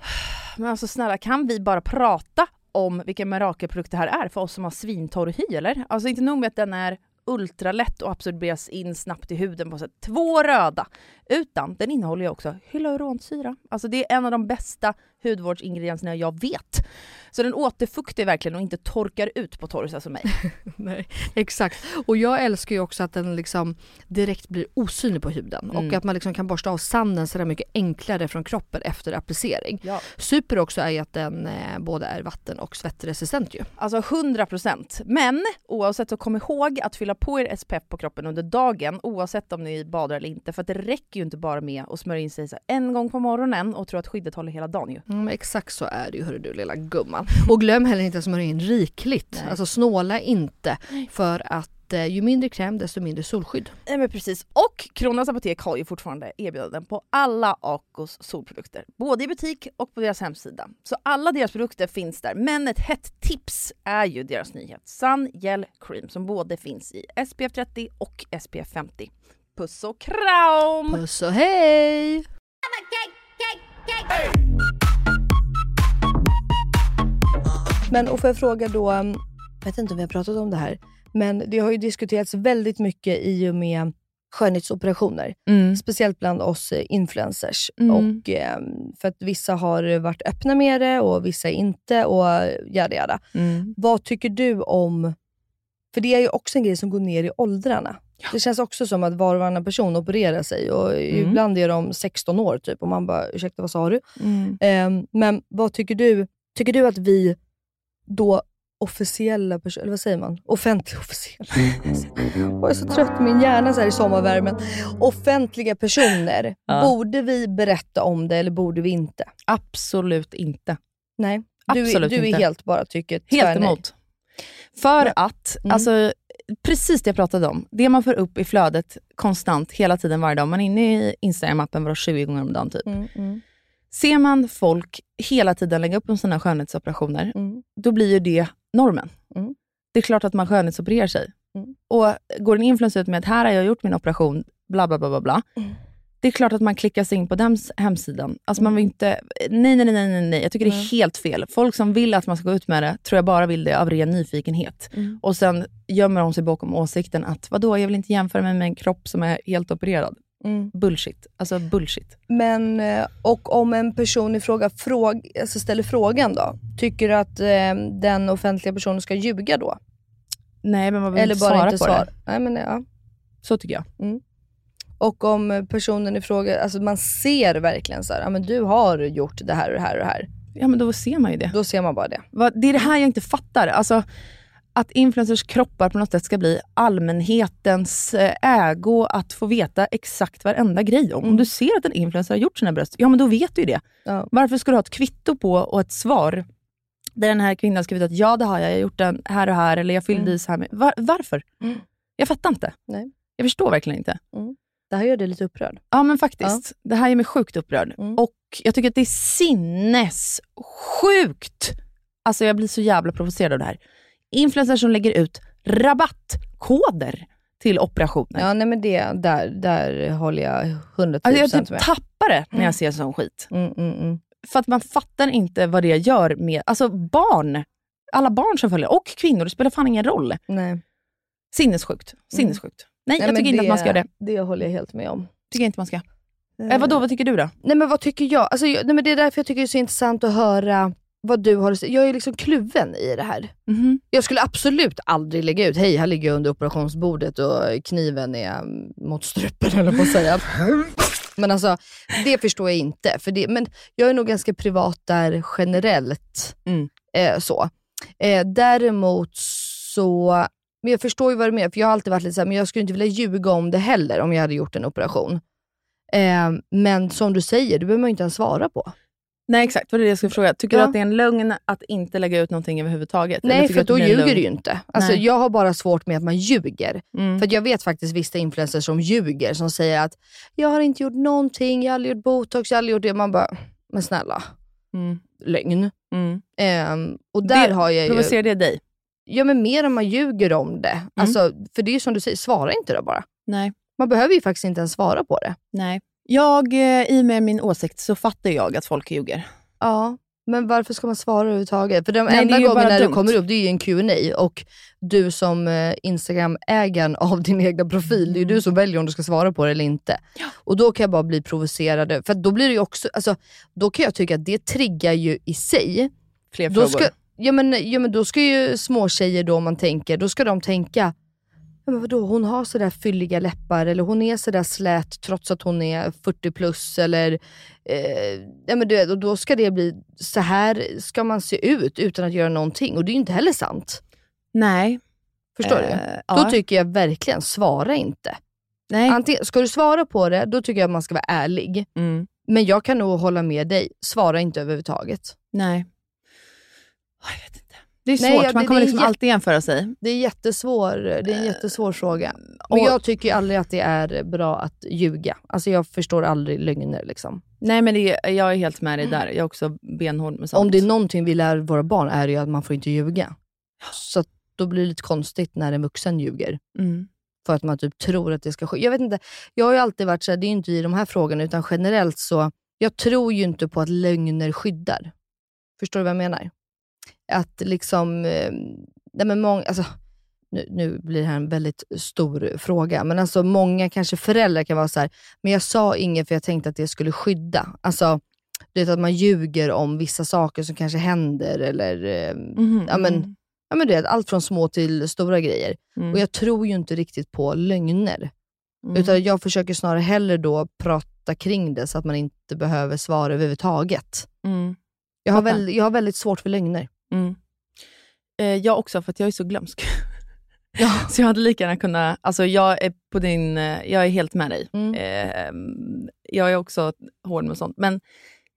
B: Men alltså snälla, kan vi bara prata om vilken mirakelprodukt det här är för oss som har svintorr hy, eller? Alltså inte nog med att den är ultralätt och absorberas in snabbt i huden på sätt två röda, utan den innehåller ju också hyaluronsyra. Alltså det är en av de bästa hudvårdsingredienserna jag vet. Så den återfuktar verkligen och inte torkar ut på torrisa som mig.
A: Nej, exakt. Och jag älskar ju också att den liksom direkt blir osynlig på huden
B: Mm.
A: och att man liksom kan borsta av sanden sådär mycket enklare från kroppen efter applicering.
B: Ja.
A: Super också är ju att den eh, både är vatten och svettresistent ju.
B: Alltså 100 procent. Men oavsett så kom ihåg att fylla på er SPF på kroppen under dagen oavsett om ni badar eller inte. För att det räcker ju inte bara med att smörja in sig så en gång på morgonen och tro att skyddet håller hela dagen ju.
A: Mm, exakt så är det ju hörru du lilla gumman. Och glöm heller inte att smörja in rikligt.
B: Nej.
A: Alltså snåla inte för att eh, ju mindre kräm desto mindre solskydd.
B: Nej men precis. Och Kronans Apotek har ju fortfarande erbjudanden på alla Acos solprodukter. Både i butik och på deras hemsida. Så alla deras produkter finns där. Men ett hett tips är ju deras nyhet Sun Gel Cream som både finns i SPF 30 och SPF 50. Puss och kram!
A: Puss och hej! Men och får jag fråga då, um, jag vet inte om vi har pratat om det här, men det har ju diskuterats väldigt mycket i och med skönhetsoperationer.
B: Mm.
A: Speciellt bland oss eh, influencers.
B: Mm.
A: Och, eh, för att vissa har varit öppna med det och vissa inte och jada jada.
B: Mm.
A: Vad tycker du om, för det är ju också en grej som går ner i åldrarna. Det känns också som att var och varannan person opererar sig och
B: Mm.
A: ibland är de 16 år typ och man bara, ursäkta vad sa du? Eh, men vad tycker du? Tycker du att vi då officiella personer, eller vad säger man? Offentliga officiella. Jag är så trött i min hjärna så här i sommarvärmen. Offentliga personer.
B: Ja.
A: Borde vi berätta om det eller borde vi inte?
B: Absolut inte.
A: Nej, du,
B: Absolut
A: du är
B: inte.
A: helt bara tycker
B: Helt emot. För att,
A: Mm.
B: alltså, precis det jag pratade om, det man får upp i flödet konstant hela tiden varje dag, man är inne i Instagram-appen var 20 gånger om dagen typ.
A: Mm, mm,
B: Ser man folk hela tiden lägga upp om sina skönhetsoperationer,
A: mm.
B: då blir ju det normen.
A: Mm.
B: Det är klart att man skönhetsopererar sig.
A: Mm.
B: Och går en influencer ut med att här har jag gjort min operation, bla bla bla bla bla.
A: Mm.
B: Det är klart att man klickar sig in på den hemsidan. Alltså man vill inte, nej, nej, nej, nej, nej. Jag tycker det är helt fel. Folk som vill att man ska gå ut med det, tror jag bara vill det av ren nyfikenhet.
A: Mm.
B: Och sen gömmer de sig bakom åsikten att, vadå, jag vill inte jämföra mig med en kropp som är helt opererad.
A: Mm.
B: Bullshit. Alltså bullshit.
A: Men, eh, och om en person i fråga fråg, alltså ställer frågan då, tycker du att eh, den offentliga personen ska ljuga då?
B: Nej, men man vill
A: Eller
B: inte
A: bara
B: svara
A: inte
B: på
A: svara?
B: det.
A: Nej, men, ja.
B: Så tycker jag.
A: Och om personen i fråga, alltså man ser verkligen så här, ja men du har gjort det här och det här och det här.
B: Ja, men då ser man ju det.
A: Då ser man bara det.
B: Vad- Det är det här jag inte fattar. Alltså, att influencers kroppar på något sätt ska bli allmänhetens eh, ägo att få veta exakt varenda grej om. Om du ser att en influencer har gjort sina bröst, ja men då vet du ju det.
A: Ja.
B: Varför ska du ha ett kvitto på och ett svar där den här kvinnan skrivit att ja det har jag, jag har gjort den här och här, eller jag fyllde
A: Mm.
B: i så här. Med. Var, varför?
A: Mm.
B: Jag fattar inte.
A: Nej.
B: Jag förstår verkligen inte.
A: Det här gör dig lite upprörd.
B: Ja men faktiskt. Det här gör mig sjukt upprörd.
A: Mm.
B: Och jag tycker att det är sinnessjukt. Alltså jag blir så jävla provocerad av det här. Influencers som lägger ut rabattkoder till operationer.
A: Ja, nej men det, där, där håller jag 110%
B: alltså jag typ
A: med.
B: tappar det när jag ser sån skit.
A: Mm, mm, mm.
B: För att man fattar inte vad det gör med, alltså barn, alla barn som följer, och kvinnor, det spelar fan ingen roll.
A: Nej.
B: Sinnessjukt. Sinnessjukt. Nej,
A: Nej,
B: jag tycker inte att man ska göra det.
A: Det håller jag helt med om.
B: Tycker jag inte man ska. Eh, vadå, vad tycker du då?
A: Nej men vad tycker jag? Alltså, jag nej, men det är därför jag tycker det är så intressant att höra vad du har. Jag är liksom kluven i det här.
B: Mhm.
A: Jag skulle absolut aldrig lägga ut, hej här ligger jag under operationsbordet och kniven är mm, mot strupen eller på att säga. Men alltså, det förstår jag inte. För det, men jag är nog ganska privat där generellt.
B: Mm.
A: Eh, så. Eh, däremot så, men jag förstår ju vad du menar, för jag har alltid varit lite såhär, men jag skulle inte vilja ljuga om det heller om jag hade gjort en operation. Eh, men som du säger, det behöver man ju inte ens svara på.
B: Nej exakt, vad är det jag skulle fråga. Tycker
A: Ja.
B: du att det är en lögn att inte lägga ut någonting överhuvudtaget?
A: Nej, för
B: det
A: då ljuger du ju inte. Alltså,
B: Nej.
A: jag har bara svårt med att man ljuger.
B: Mm.
A: För jag vet faktiskt vissa influencers som ljuger, som säger att jag har inte gjort någonting, jag har aldrig gjort botox, jag har aldrig gjort det. Man bara, men snälla,
B: Mm.
A: lögn.
B: Mm.
A: Ehm, och där
B: det,
A: har jag ju...
B: Provocerar det dig?
A: Ja men mer om man ljuger om det.
B: Mm.
A: Alltså, för det är ju som du säger, svara inte då bara.
B: Nej.
A: Man behöver ju faktiskt inte ens svara på det.
B: Nej. Jag, eh, i och med min åsikt, så fattar jag att folk ljuger.
A: Ja, men varför ska man svara överhuvudtaget? För de
B: Nej,
A: enda gångerna det kommer upp, det är ju en Q&A och du som eh, Instagram-ägaren av din egna profil, det är ju
B: Mm.
A: du som väljer om du ska svara på det eller inte. Och då kan jag bara bli provocerad, för då blir det också, alltså, då kan jag tycka att det triggar ju i sig.
B: Fler
A: Då
B: frågor.
A: ska, ja, men, ja men då ska ju små tjejer då, om man tänker, då ska de tänka, ja, men vadå, hon har sådär fylliga läppar eller hon är sådär slät trots att hon är 40 plus eller eh, ja, men du och då ska det bli, så här ska man se ut utan att göra någonting och det är ju inte heller sant.
B: Nej.
A: Förstår du?
B: Eh,
A: Då
B: ja.
A: tycker jag verkligen, svara inte.
B: Nej.
A: Antingen, ska du svara på det, då tycker jag att man ska vara ärlig.
B: Mm.
A: Men jag kan nog hålla med dig, svara inte överhuvudtaget.
B: Nej. Jag vet inte. Det är
A: Nej,
B: svårt,
A: ja,
B: man kommer liksom alltid jämföra sig.
A: Det är, jättesvår, det är en jättesvår fråga. Men
B: och-
A: jag tycker aldrig att det är bra att ljuga. Alltså jag förstår aldrig lögner. Liksom.
B: Nej men är, jag är helt med dig där. Jag är också benhård med sånt.
A: Om det är någonting vi lär våra barn är det ju att man får inte ljuga. Så då blir det lite konstigt när en vuxen ljuger.
B: Mm.
A: För att man typ tror att det ska ske. Jag vet inte, jag har ju alltid varit så här, det är inte i de här frågorna, utan generellt så, jag tror ju inte på att lögner skyddar. Förstår du vad jag menar? Att liksom, eh, nej men många, alltså, nu, nu blir det här en väldigt stor fråga, men alltså många kanske föräldrar kan vara så här, men jag sa inget för jag tänkte att det skulle skydda. Alltså, du vet att man ljuger om vissa saker som kanske händer eller
B: Mhm,
A: ja, men,
B: mm.
A: ja, men du vet, allt från små till stora grejer.
B: Mm.
A: Och jag tror ju inte riktigt på lögner.
B: Mm.
A: Utan jag försöker snarare hellre då prata kring det så att man inte behöver svara överhuvudtaget.
B: Mm.
A: Jag har, väl, jag har väldigt svårt för lögner.
B: Mm. Eh, jag också, för att jag är så glömsk. så jag hade lika gärna kunnat... Alltså jag är på din... eh, Jag är helt med dig.
A: Mm.
B: Eh, jag är också hård med sånt. Men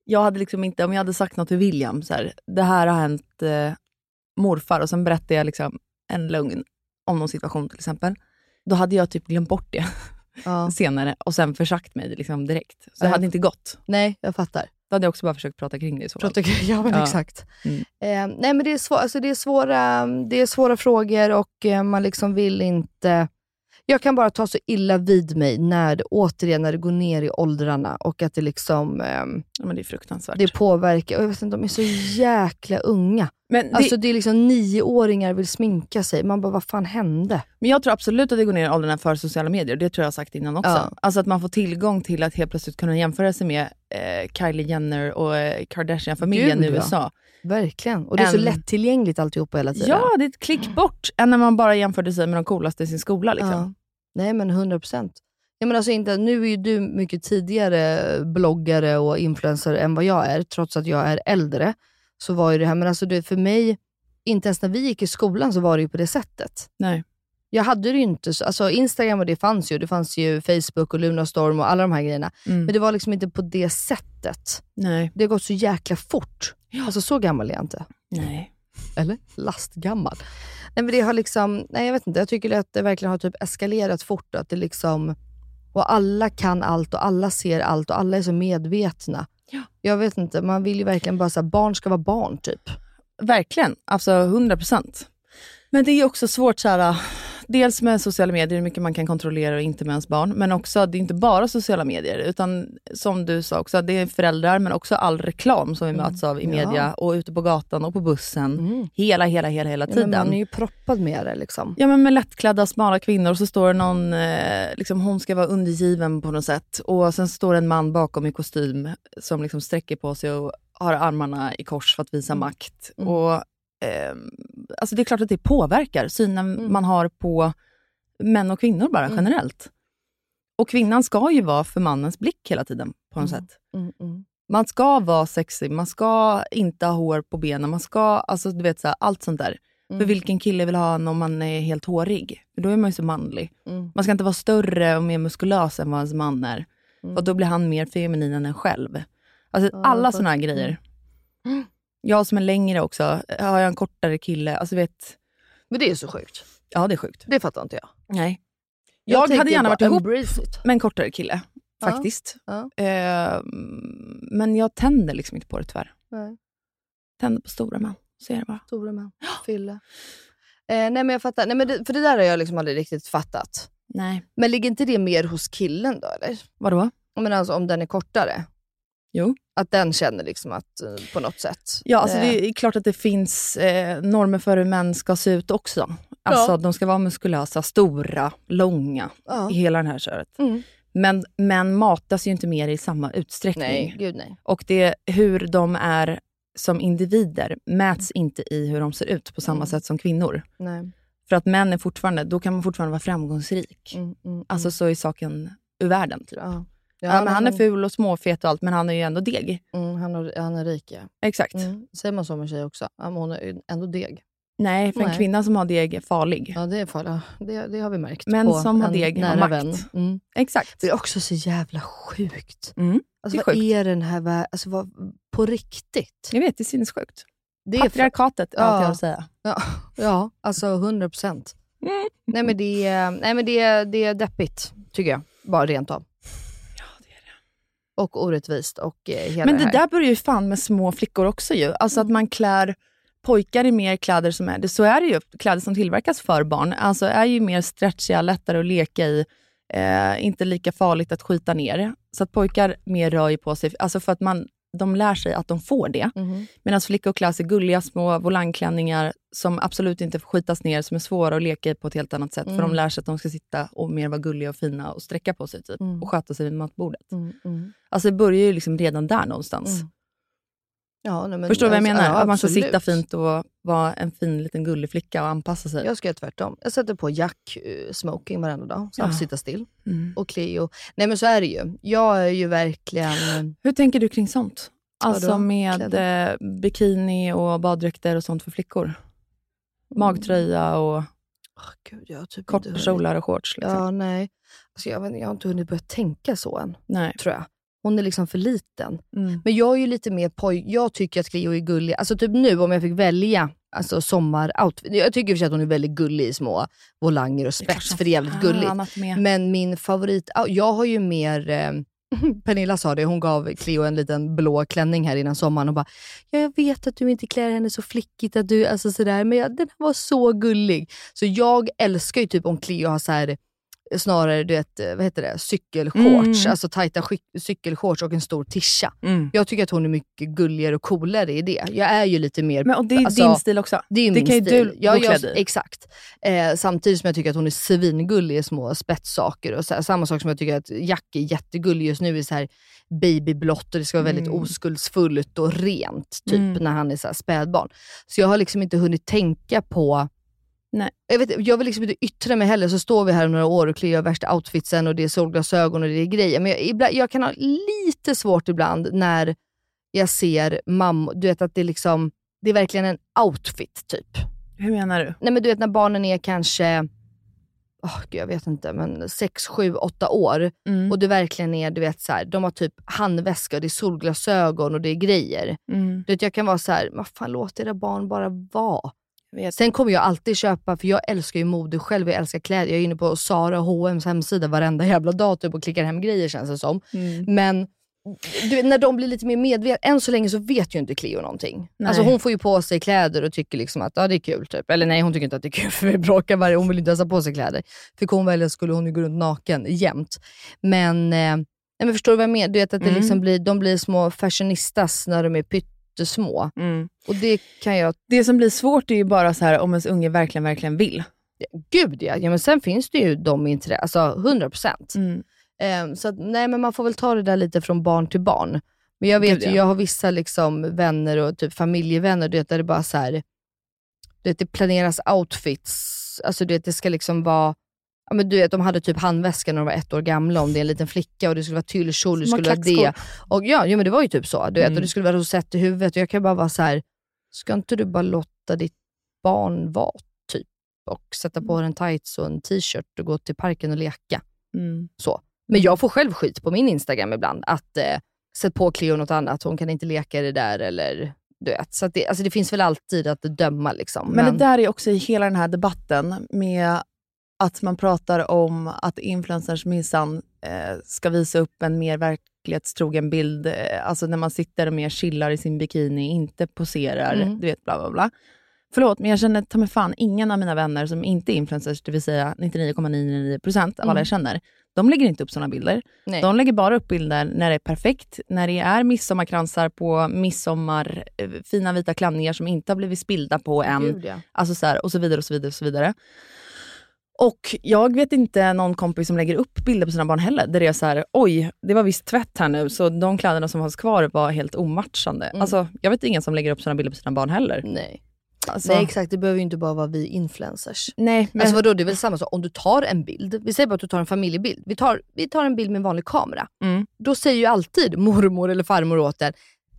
B: jag hade liksom inte, om jag hade sagt något till William, så här, det här har hänt eh, morfar, och sen berättar jag liksom en lögn om någon situation till exempel. Då hade jag typ glömt bort det
A: Ja.
B: senare och sen försagt mig liksom direkt. Så det
A: Ja.
B: hade inte gått.
A: Nej, jag fattar.
B: Då hade jag också bara försökt prata kring det i så fall.
A: Prata, ja, men
B: Ja.
A: exakt.
B: Mm.
A: Eh, nej, men det är, svå, alltså, det, är svåra, det är svåra frågor och eh, man liksom vill inte... Jag kan bara ta så illa vid mig när det, återigen när det går ner i åldrarna och att det liksom ehm,
B: Ja, men det är fruktansvärt.
A: det påverkar. Och jag vet inte, de är så jäkla unga.
B: Men, det,
A: Alltså det är liksom nioåringar vill sminka sig. Man bara, vad fan hände?
B: men jag tror absolut att det går ner i åldrarna för sociala medier. Det tror jag har sagt innan också.
A: Ja.
B: Alltså att man får tillgång till att helt plötsligt kunna jämföra sig med eh, Kylie Jenner och eh, Kardashian-familjen i
A: ja.
B: USA.
A: Verkligen. Och det är så
B: En-
A: lättillgängligt alltihopa hela tiden.
B: Ja, det är ett klick bort än när man bara jämförde sig med de coolaste i sin skola. Liksom.
A: Ja. Nej men 100 procent. Alltså inte, nu är ju du mycket tidigare bloggare och influencer än vad jag är, trots att jag är äldre. Så var ju det här, men alltså det, för mig, inte ens när vi gick i skolan så var det ju på det sättet.
B: Nej.
A: Jag hade det ju inte, så- alltså Instagram och det fanns ju, det fanns ju Facebook och Lunarstorm och alla de här grejerna.
B: Mm.
A: Men det var liksom inte på det sättet.
B: Nej.
A: Det har gått så jäkla fort. Alltså så gammal är jag inte.
B: Nej.
A: Eller? Lastgammal. Nej, men det har liksom, nej jag vet inte, jag tycker att det verkligen har typ eskalerat fort. Att det liksom, och alla kan allt och alla ser allt och alla är så medvetna.
B: Ja.
A: Jag vet inte, man vill ju verkligen bara säga barn ska vara barn typ.
B: Verkligen, alltså 100 procent. Men det är också svårt, så här, dels med sociala medier, hur mycket man kan kontrollera och inte med ens barn. Men också, det är inte bara sociala medier, utan som du sa också, det är föräldrar, men också all reklam som vi möts av i
A: Mm. Ja.
B: media och ute på gatan och på bussen. Hela, hela, hela, hela
A: Ja, men
B: tiden.
A: man är ju proppad med det liksom.
B: Ja men med lättklädda smala kvinnor och så står det någon, eh, liksom, hon ska vara undergiven på något sätt. Och sen står en man bakom i kostym som liksom sträcker på sig och har armarna i kors för att visa makt. Och, ehm, alltså det är klart att det påverkar synen man har på män och kvinnor bara generellt. Och kvinnan ska ju vara för mannens blick hela tiden på något sätt.
A: Mm, mm.
B: Man ska vara sexig, man ska inte ha hår på benen, man ska, alltså du vet så här, allt sånt där.
A: Mm.
B: För vilken kille vill ha en om man är helt hårig? För då är man ju så manlig.
A: Mm.
B: Man ska inte vara större och mer muskulös än vad ens man är.
A: Mm.
B: Och då blir han mer feminin än en själv. Alltså alla såna här grejer. Jag som är längre också, har jag en kortare kille, alltså vet,
A: Men det är så sjukt.
B: ja det är sjukt.
A: Det fattar inte jag.
B: Nej. Jag, hade
A: tänker
B: gärna varit ihop med en kortare kille,
A: Ja.
B: faktiskt.
A: Ja.
B: Eh, men jag tänder liksom inte på det tyvärr.
A: Nej.
B: Tänder på stora män, så är det bara.
A: Stora män. Fylle. Eh, nej men jag fattar. Nej, men det, för det där har jag liksom aldrig riktigt fattat.
B: Nej.
A: Men ligger inte det mer hos killen då eller?
B: Vadå?
A: Men alltså om den är kortare?
B: Jo.
A: Att den känner liksom att, eh, på något sätt.
B: Ja, alltså
A: Eh,
B: det är klart att det finns eh, normer för hur män ska se ut också. Alltså
A: Ja.
B: de ska vara muskulösa, stora, långa,
A: Ja.
B: i hela den här köret.
A: Mm.
B: Men män matas ju inte mer i samma utsträckning.
A: Nej, gud nej.
B: Och det, hur de är som individer mäts inte i hur de ser ut på samma
A: Mm.
B: sätt som kvinnor.
A: nej.
B: För att män är fortfarande, då kan man fortfarande vara framgångsrik.
A: Mm, mm,
B: Alltså så är saken ur världen. Typ.
A: ja.
B: Ja, men han är ful och småfet och allt, men han är ju ändå deg.
A: Mm, han, har, han är rik ja.
B: Exakt.
A: Mm. Säger man så om en tjej också? Ja, men hon är ändå deg.
B: Nej, för en
A: Nej.
B: kvinna som har deg är farlig.
A: Ja, det är farligt. Ja, Det, det har vi märkt på
B: som har deg har makt.
A: vän. Mm.
B: Exakt.
A: Det är också så jävla sjukt.
B: Mm.
A: Alltså,
B: Det är
A: vad
B: sjukt.
A: är den här världen? Alltså, vad, på riktigt?
B: Jag vet, det är sinnessjukt.
A: Det är
B: Patriarkatet, är allt jag
A: Ja.
B: att säga.
A: ja, ja, alltså 100 procent.
B: Mm.
A: Nej men, det är, nej, men det, är, det är deppigt, tycker jag. Bara rent av.
B: Ja, det är det.
A: Och orättvist och eh, hela
B: Men det
A: här.
B: där börjar ju fan med små flickor också ju. Alltså att man klär pojkar i mer kläder som är det. Så är det ju. Kläder som tillverkas för barn. Alltså är ju mer stretchiga, lättare att leka i. Eh, inte lika farligt att skita ner. Så att pojkar mer rör ju på sig. Alltså för att man, de lär sig att de får det.
A: Mhm.
B: Medan flickor klär sig gulliga små volangklänningar som absolut inte får skitas ner, som är svåra att leka i på ett helt annat sätt. För
A: Mm.
B: de lär sig att de ska sitta och mer vara gulliga och fina och sträcka på sig typ.
A: Mm.
B: Och sköta sig vid matbordet.
A: Mm, mm.
B: Alltså det börjar ju liksom redan där någonstans.
A: Mm. Ja, nej,
B: Förstår du vad jag
A: alltså,
B: menar?
A: ja,
B: att man ska sitta fint och vara en fin liten gullig flicka och anpassa sig.
A: Jag ska göra tvärtom. Jag sätter på Jack eh, smoking varenda dag, så han
B: Ja.
A: får sitta still.
B: Mm.
A: Och Cleo. Nej men så är det ju. Jag är ju verkligen...
B: Hur tänker du kring sånt? Alltså med
A: Kläder?
B: eh, bikini och baddräkter och sånt för flickor? Magtröja och
A: Åh, Gud, jag typ
B: kortkjolar och shorts. Liksom.
A: Ja, nej. Alltså, jag, vet, inte, jag har inte hunnit börja tänka så än,
B: Nej.
A: tror jag. Hon är liksom för liten.
B: Mm.
A: Men jag är ju lite mer poj... Jag tycker att Cleo är gullig. Alltså typ nu om jag fick välja alltså sommaroutfit. Jag tycker för att hon är väldigt gullig i små volanger och spets, för det är jävligt gulligt. Men min favorit... ja, Jag har ju mer... Eh, Pernilla sa det, hon gav Cleo en liten blå klänning här innan sommaren och bara ja, “Jag vet att du inte klär henne så flickigt, att du, alltså sådär, men jag, den var så gullig”. Så jag älskar ju typ om Cleo har så här snarare du vet, vad heter det, cykelshorts,
B: Mm.
A: alltså tajta cykelshorts och en stor tisha.
B: Mm.
A: Jag tycker att hon är mycket gulligare och coolare i det. Jag är ju lite mer...
B: Men, och det är
A: alltså,
B: din stil också.
A: Det är
B: Det
A: min
B: kan ju du
A: jag,
B: i.
A: Exakt. Eh, samtidigt som jag tycker att hon är svingullig i små spetssaker. Och så samma sak som jag tycker att Jack är jättegullig just nu i så här babyblått och det ska vara väldigt
B: Mm.
A: oskuldsfullt och rent typ
B: Mm.
A: när han är så här spädbarn. Så jag har liksom inte hunnit tänka på
B: Nej.
A: Jag, vet, jag vill liksom inte yttra mig heller, så står vi här om några år och har värsta outfitsen och det är solglasögon och det är grejer. Men jag, ibland, jag kan ha lite svårt ibland när jag ser mamma, du vet att det är liksom, det är verkligen en outfit typ.
B: Hur menar du?
A: Nej men du vet när barnen är kanske, oh, gud, jag vet inte, men 6, 7, 8 år
B: Mm.
A: och det verkligen är, du vet så här, de har typ handväska och det är solglasögon och det är grejer.
B: Mm.
A: Du vet, jag kan vara så här, vad fan låt era barn bara vara. Sen kommer jag alltid köpa, för jag älskar ju mode själv, jag älskar kläder. Jag är inne på Zara och H&M's hemsida varenda jävla dag typ, och klickar hem grejer känns det som.
B: Mm.
A: Men du när de blir lite mer medvetna, än så länge så vet ju inte Cleo någonting.
B: Nej.
A: Alltså hon får ju på sig kläder och tycker liksom att ja, det är kul. Typ. Eller nej, hon tycker inte att det är kul för vi bråkar varje Hon vill inte ens ha på sig kläder. Fick hon välja skulle hon ju gå runt naken jämt. Men, eh, nej, men förstår du vad jag menar? Du vet att det
B: Mm.
A: liksom blir, de blir små fashionistas när de är pyttesmå.
B: Mm.
A: Och det kan jag
B: Det som blir svårt är ju bara så här om ens unge verkligen, verkligen vill.
A: Gud ja. ja men sen finns det ju de intresse, alltså 100%.
B: Mm.
A: Ehm, så att, nej men man får väl ta det där lite från barn till barn. Men jag vet
B: Gud,
A: ju,
B: ja.
A: jag har vissa liksom vänner och typ familjevänner, du vet, där det bara så här, du vet, det planeras outfits. Alltså du vet, det ska liksom vara Ja, men du vet, de hade typ handväska när de var ett år gamla om det är en liten flicka och det skulle vara tyllkjol, det skulle vara det. Och ja, ja men det var ju typ så. Du vet,
B: Mm.
A: och det skulle vara rosett i huvudet och jag kan bara vara så här. ska inte du bara låta ditt barn vara typ? Och sätta på en tights och en t-shirt och gå till parken och leka.
B: Mm.
A: Så. Men jag får själv skit på min Instagram ibland. Att eh, sätt på Cleo något annat, hon kan inte leka i det där. Eller, du vet. Så det, alltså det finns väl alltid att döma. Liksom.
B: Men, det där är också i hela den här debatten med att man pratar om att influencers minsann eh, ska visa upp en mer verklighetstrogen bild. Eh, alltså när man sitter och mer chillar i sin bikini, inte poserar,
A: Mm.
B: du vet bla bla bla. Förlåt, men jag känner ta mig fan ingen av mina vänner som inte är influencers, det vill säga 99,99% av alla
A: Mm.
B: jag känner, de lägger inte upp sådana bilder.
A: Nej.
B: De lägger bara upp bilder när det är perfekt, när det är midsommarkransar på midsommar, eh, fina vita klänningar som inte har blivit spillda på än.
A: Gud, ja.
B: Alltså så här, och så vidare och så vidare och så vidare. Och jag vet inte någon kompis som lägger upp bilder på sina barn heller, där det är så här, oj, det var visst tvätt här nu, så de kläderna som fanns kvar var helt omatchande.
A: Mm.
B: Alltså, jag vet ingen som lägger upp sådana bilder på sina barn heller.
A: Nej.
B: Alltså,
A: Nej exakt, det behöver ju inte bara vara vi influencers.
B: nej, men,
A: Alltså vadå, det är väl samma sak. Om du tar en bild, vi säger bara att du tar en familjebild. Vi tar, vi tar en bild med en vanlig kamera.
B: Mm.
A: Då säger ju alltid mormor eller farmor åt den,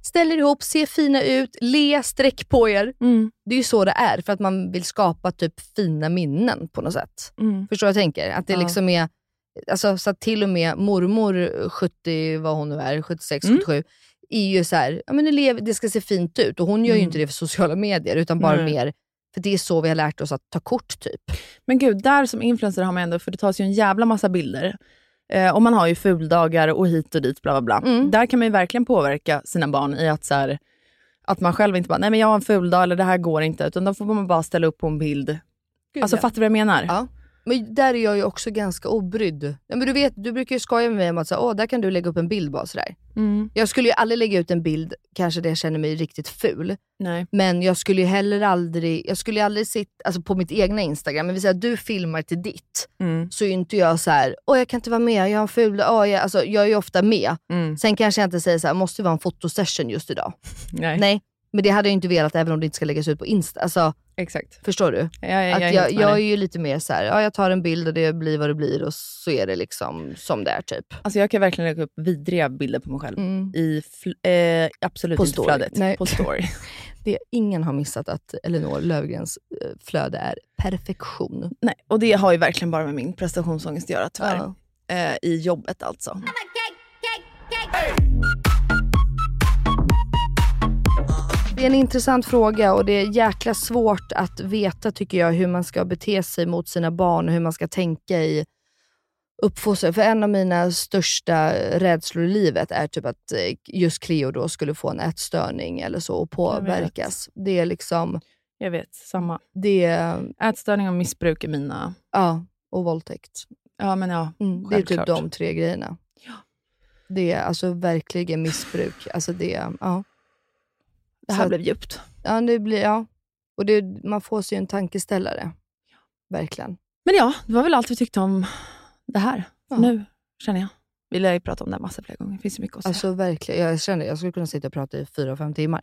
A: ställ er ihop, se fina ut, le, sträck på er.
B: mm,
A: Det är ju så det är, för att man vill skapa typ fina minnen på något sätt.
B: mm,
A: Förstår jag tänker? Att det
B: Ja.
A: liksom är, alltså, så till och med mormor 70, vad hon nu är, 76,
B: Mm.
A: 77, är ju så här, ja men elev, det ska se fint ut. Och hon gör ju
B: Mm.
A: inte det för sociala medier, utan bara mer, för det är så vi har lärt oss att ta kort typ.
B: men gud, där som influencer har man ändå, för det tas ju en jävla massa bilder. Eh, och man har ju fuldagar och hit och dit, bla bla bla.
A: Mm.
B: Där kan man ju verkligen påverka sina barn i att så här, att man själv inte bara, nej men jag har en fuldag eller det här går inte, utan då får man bara ställa upp på en bild. alltså
A: ja.
B: fattar du vad jag menar?
A: Ja. Men där är jag ju också ganska obrydd. Ja, men du, vet, du brukar ju skoja med mig om att så, Åh, där kan du lägga upp en bild bara sådär.
B: Mm.
A: Jag skulle ju aldrig lägga ut en bild, kanske där jag känner mig riktigt ful.
B: Nej.
A: Men jag skulle ju heller aldrig, jag skulle ju aldrig sitta, alltså på mitt egna Instagram, men vi säger att du filmar till ditt.
B: Mm.
A: Så är ju inte jag så här, åh jag kan inte vara med, jag har en ful åh, jag, alltså, jag är ju ofta med.
B: Mm.
A: Sen kanske jag inte säger så här, måste vi ha en fotosession just idag?
B: Nej.
A: Nej. Men det hade jag inte velat även om det inte ska läggas ut på Insta. Alltså,
B: Exakt.
A: förstår du?
B: Jag, jag,
A: att
B: jag, är
A: jag, är ju lite mer så här, ja jag tar en bild och det blir vad det blir och så är det liksom som det är typ.
B: Alltså jag kan verkligen lägga upp vidriga bilder på mig själv. I fl- eh, absolut
A: På
B: inte
A: story.
B: flödet.
A: Nej.
B: På story.
A: Det, ingen har missat att Elinor Lövgrens eh, flöde är perfektion.
B: Nej, och det har ju verkligen bara med min prestationsångest att göra tyvärr.
A: Ja.
B: Eh, I jobbet alltså.
A: Det är en intressant fråga och det är jäkla svårt att veta tycker jag hur man ska bete sig mot sina barn och hur man ska tänka i uppfostran. För en av mina största rädslor i livet är typ att eh, just Cleo då skulle få en ätstörning eller så och påverkas. Det är liksom,
B: Jag vet, samma.
A: det är,
B: Ätstörning och missbruk är mina...
A: ja, och våldtäkt.
B: Ja, men ja.
A: Mm, det är typ de tre grejerna.
B: Ja.
A: Det är alltså verkligen missbruk. Alltså det, ja.
B: Det
A: Så
B: här
A: att-
B: blev djupt.
A: Ja, det blir, ja. Och det, man får sig en tankeställare. Verkligen.
B: Men ja, det var väl allt vi tyckte om det här.
A: Ja.
B: Nu känner jag. Vi lär ju prata om det här massor fler gånger. Det finns ju mycket att säga.
A: Alltså verkligen. Jag känner jag skulle kunna sitta och prata i fyra, fem timmar.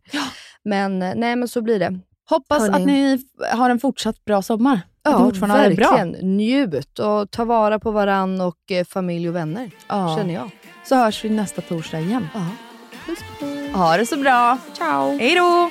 A: Men eh, nej, men så blir det.
B: Hoppas
A: Hörni.
B: att ni har en fortsatt bra sommar. att
A: Ja,
B: ni fortfarande det bra.
A: verkligen. Njut och ta vara på varann och eh, familj och vänner.
B: Ja.
A: Känner jag.
B: Så hörs vi nästa torsdag igen.
A: Ja. Puss, puss.
B: Ha det så bra.
A: Ciao.
B: Hej då!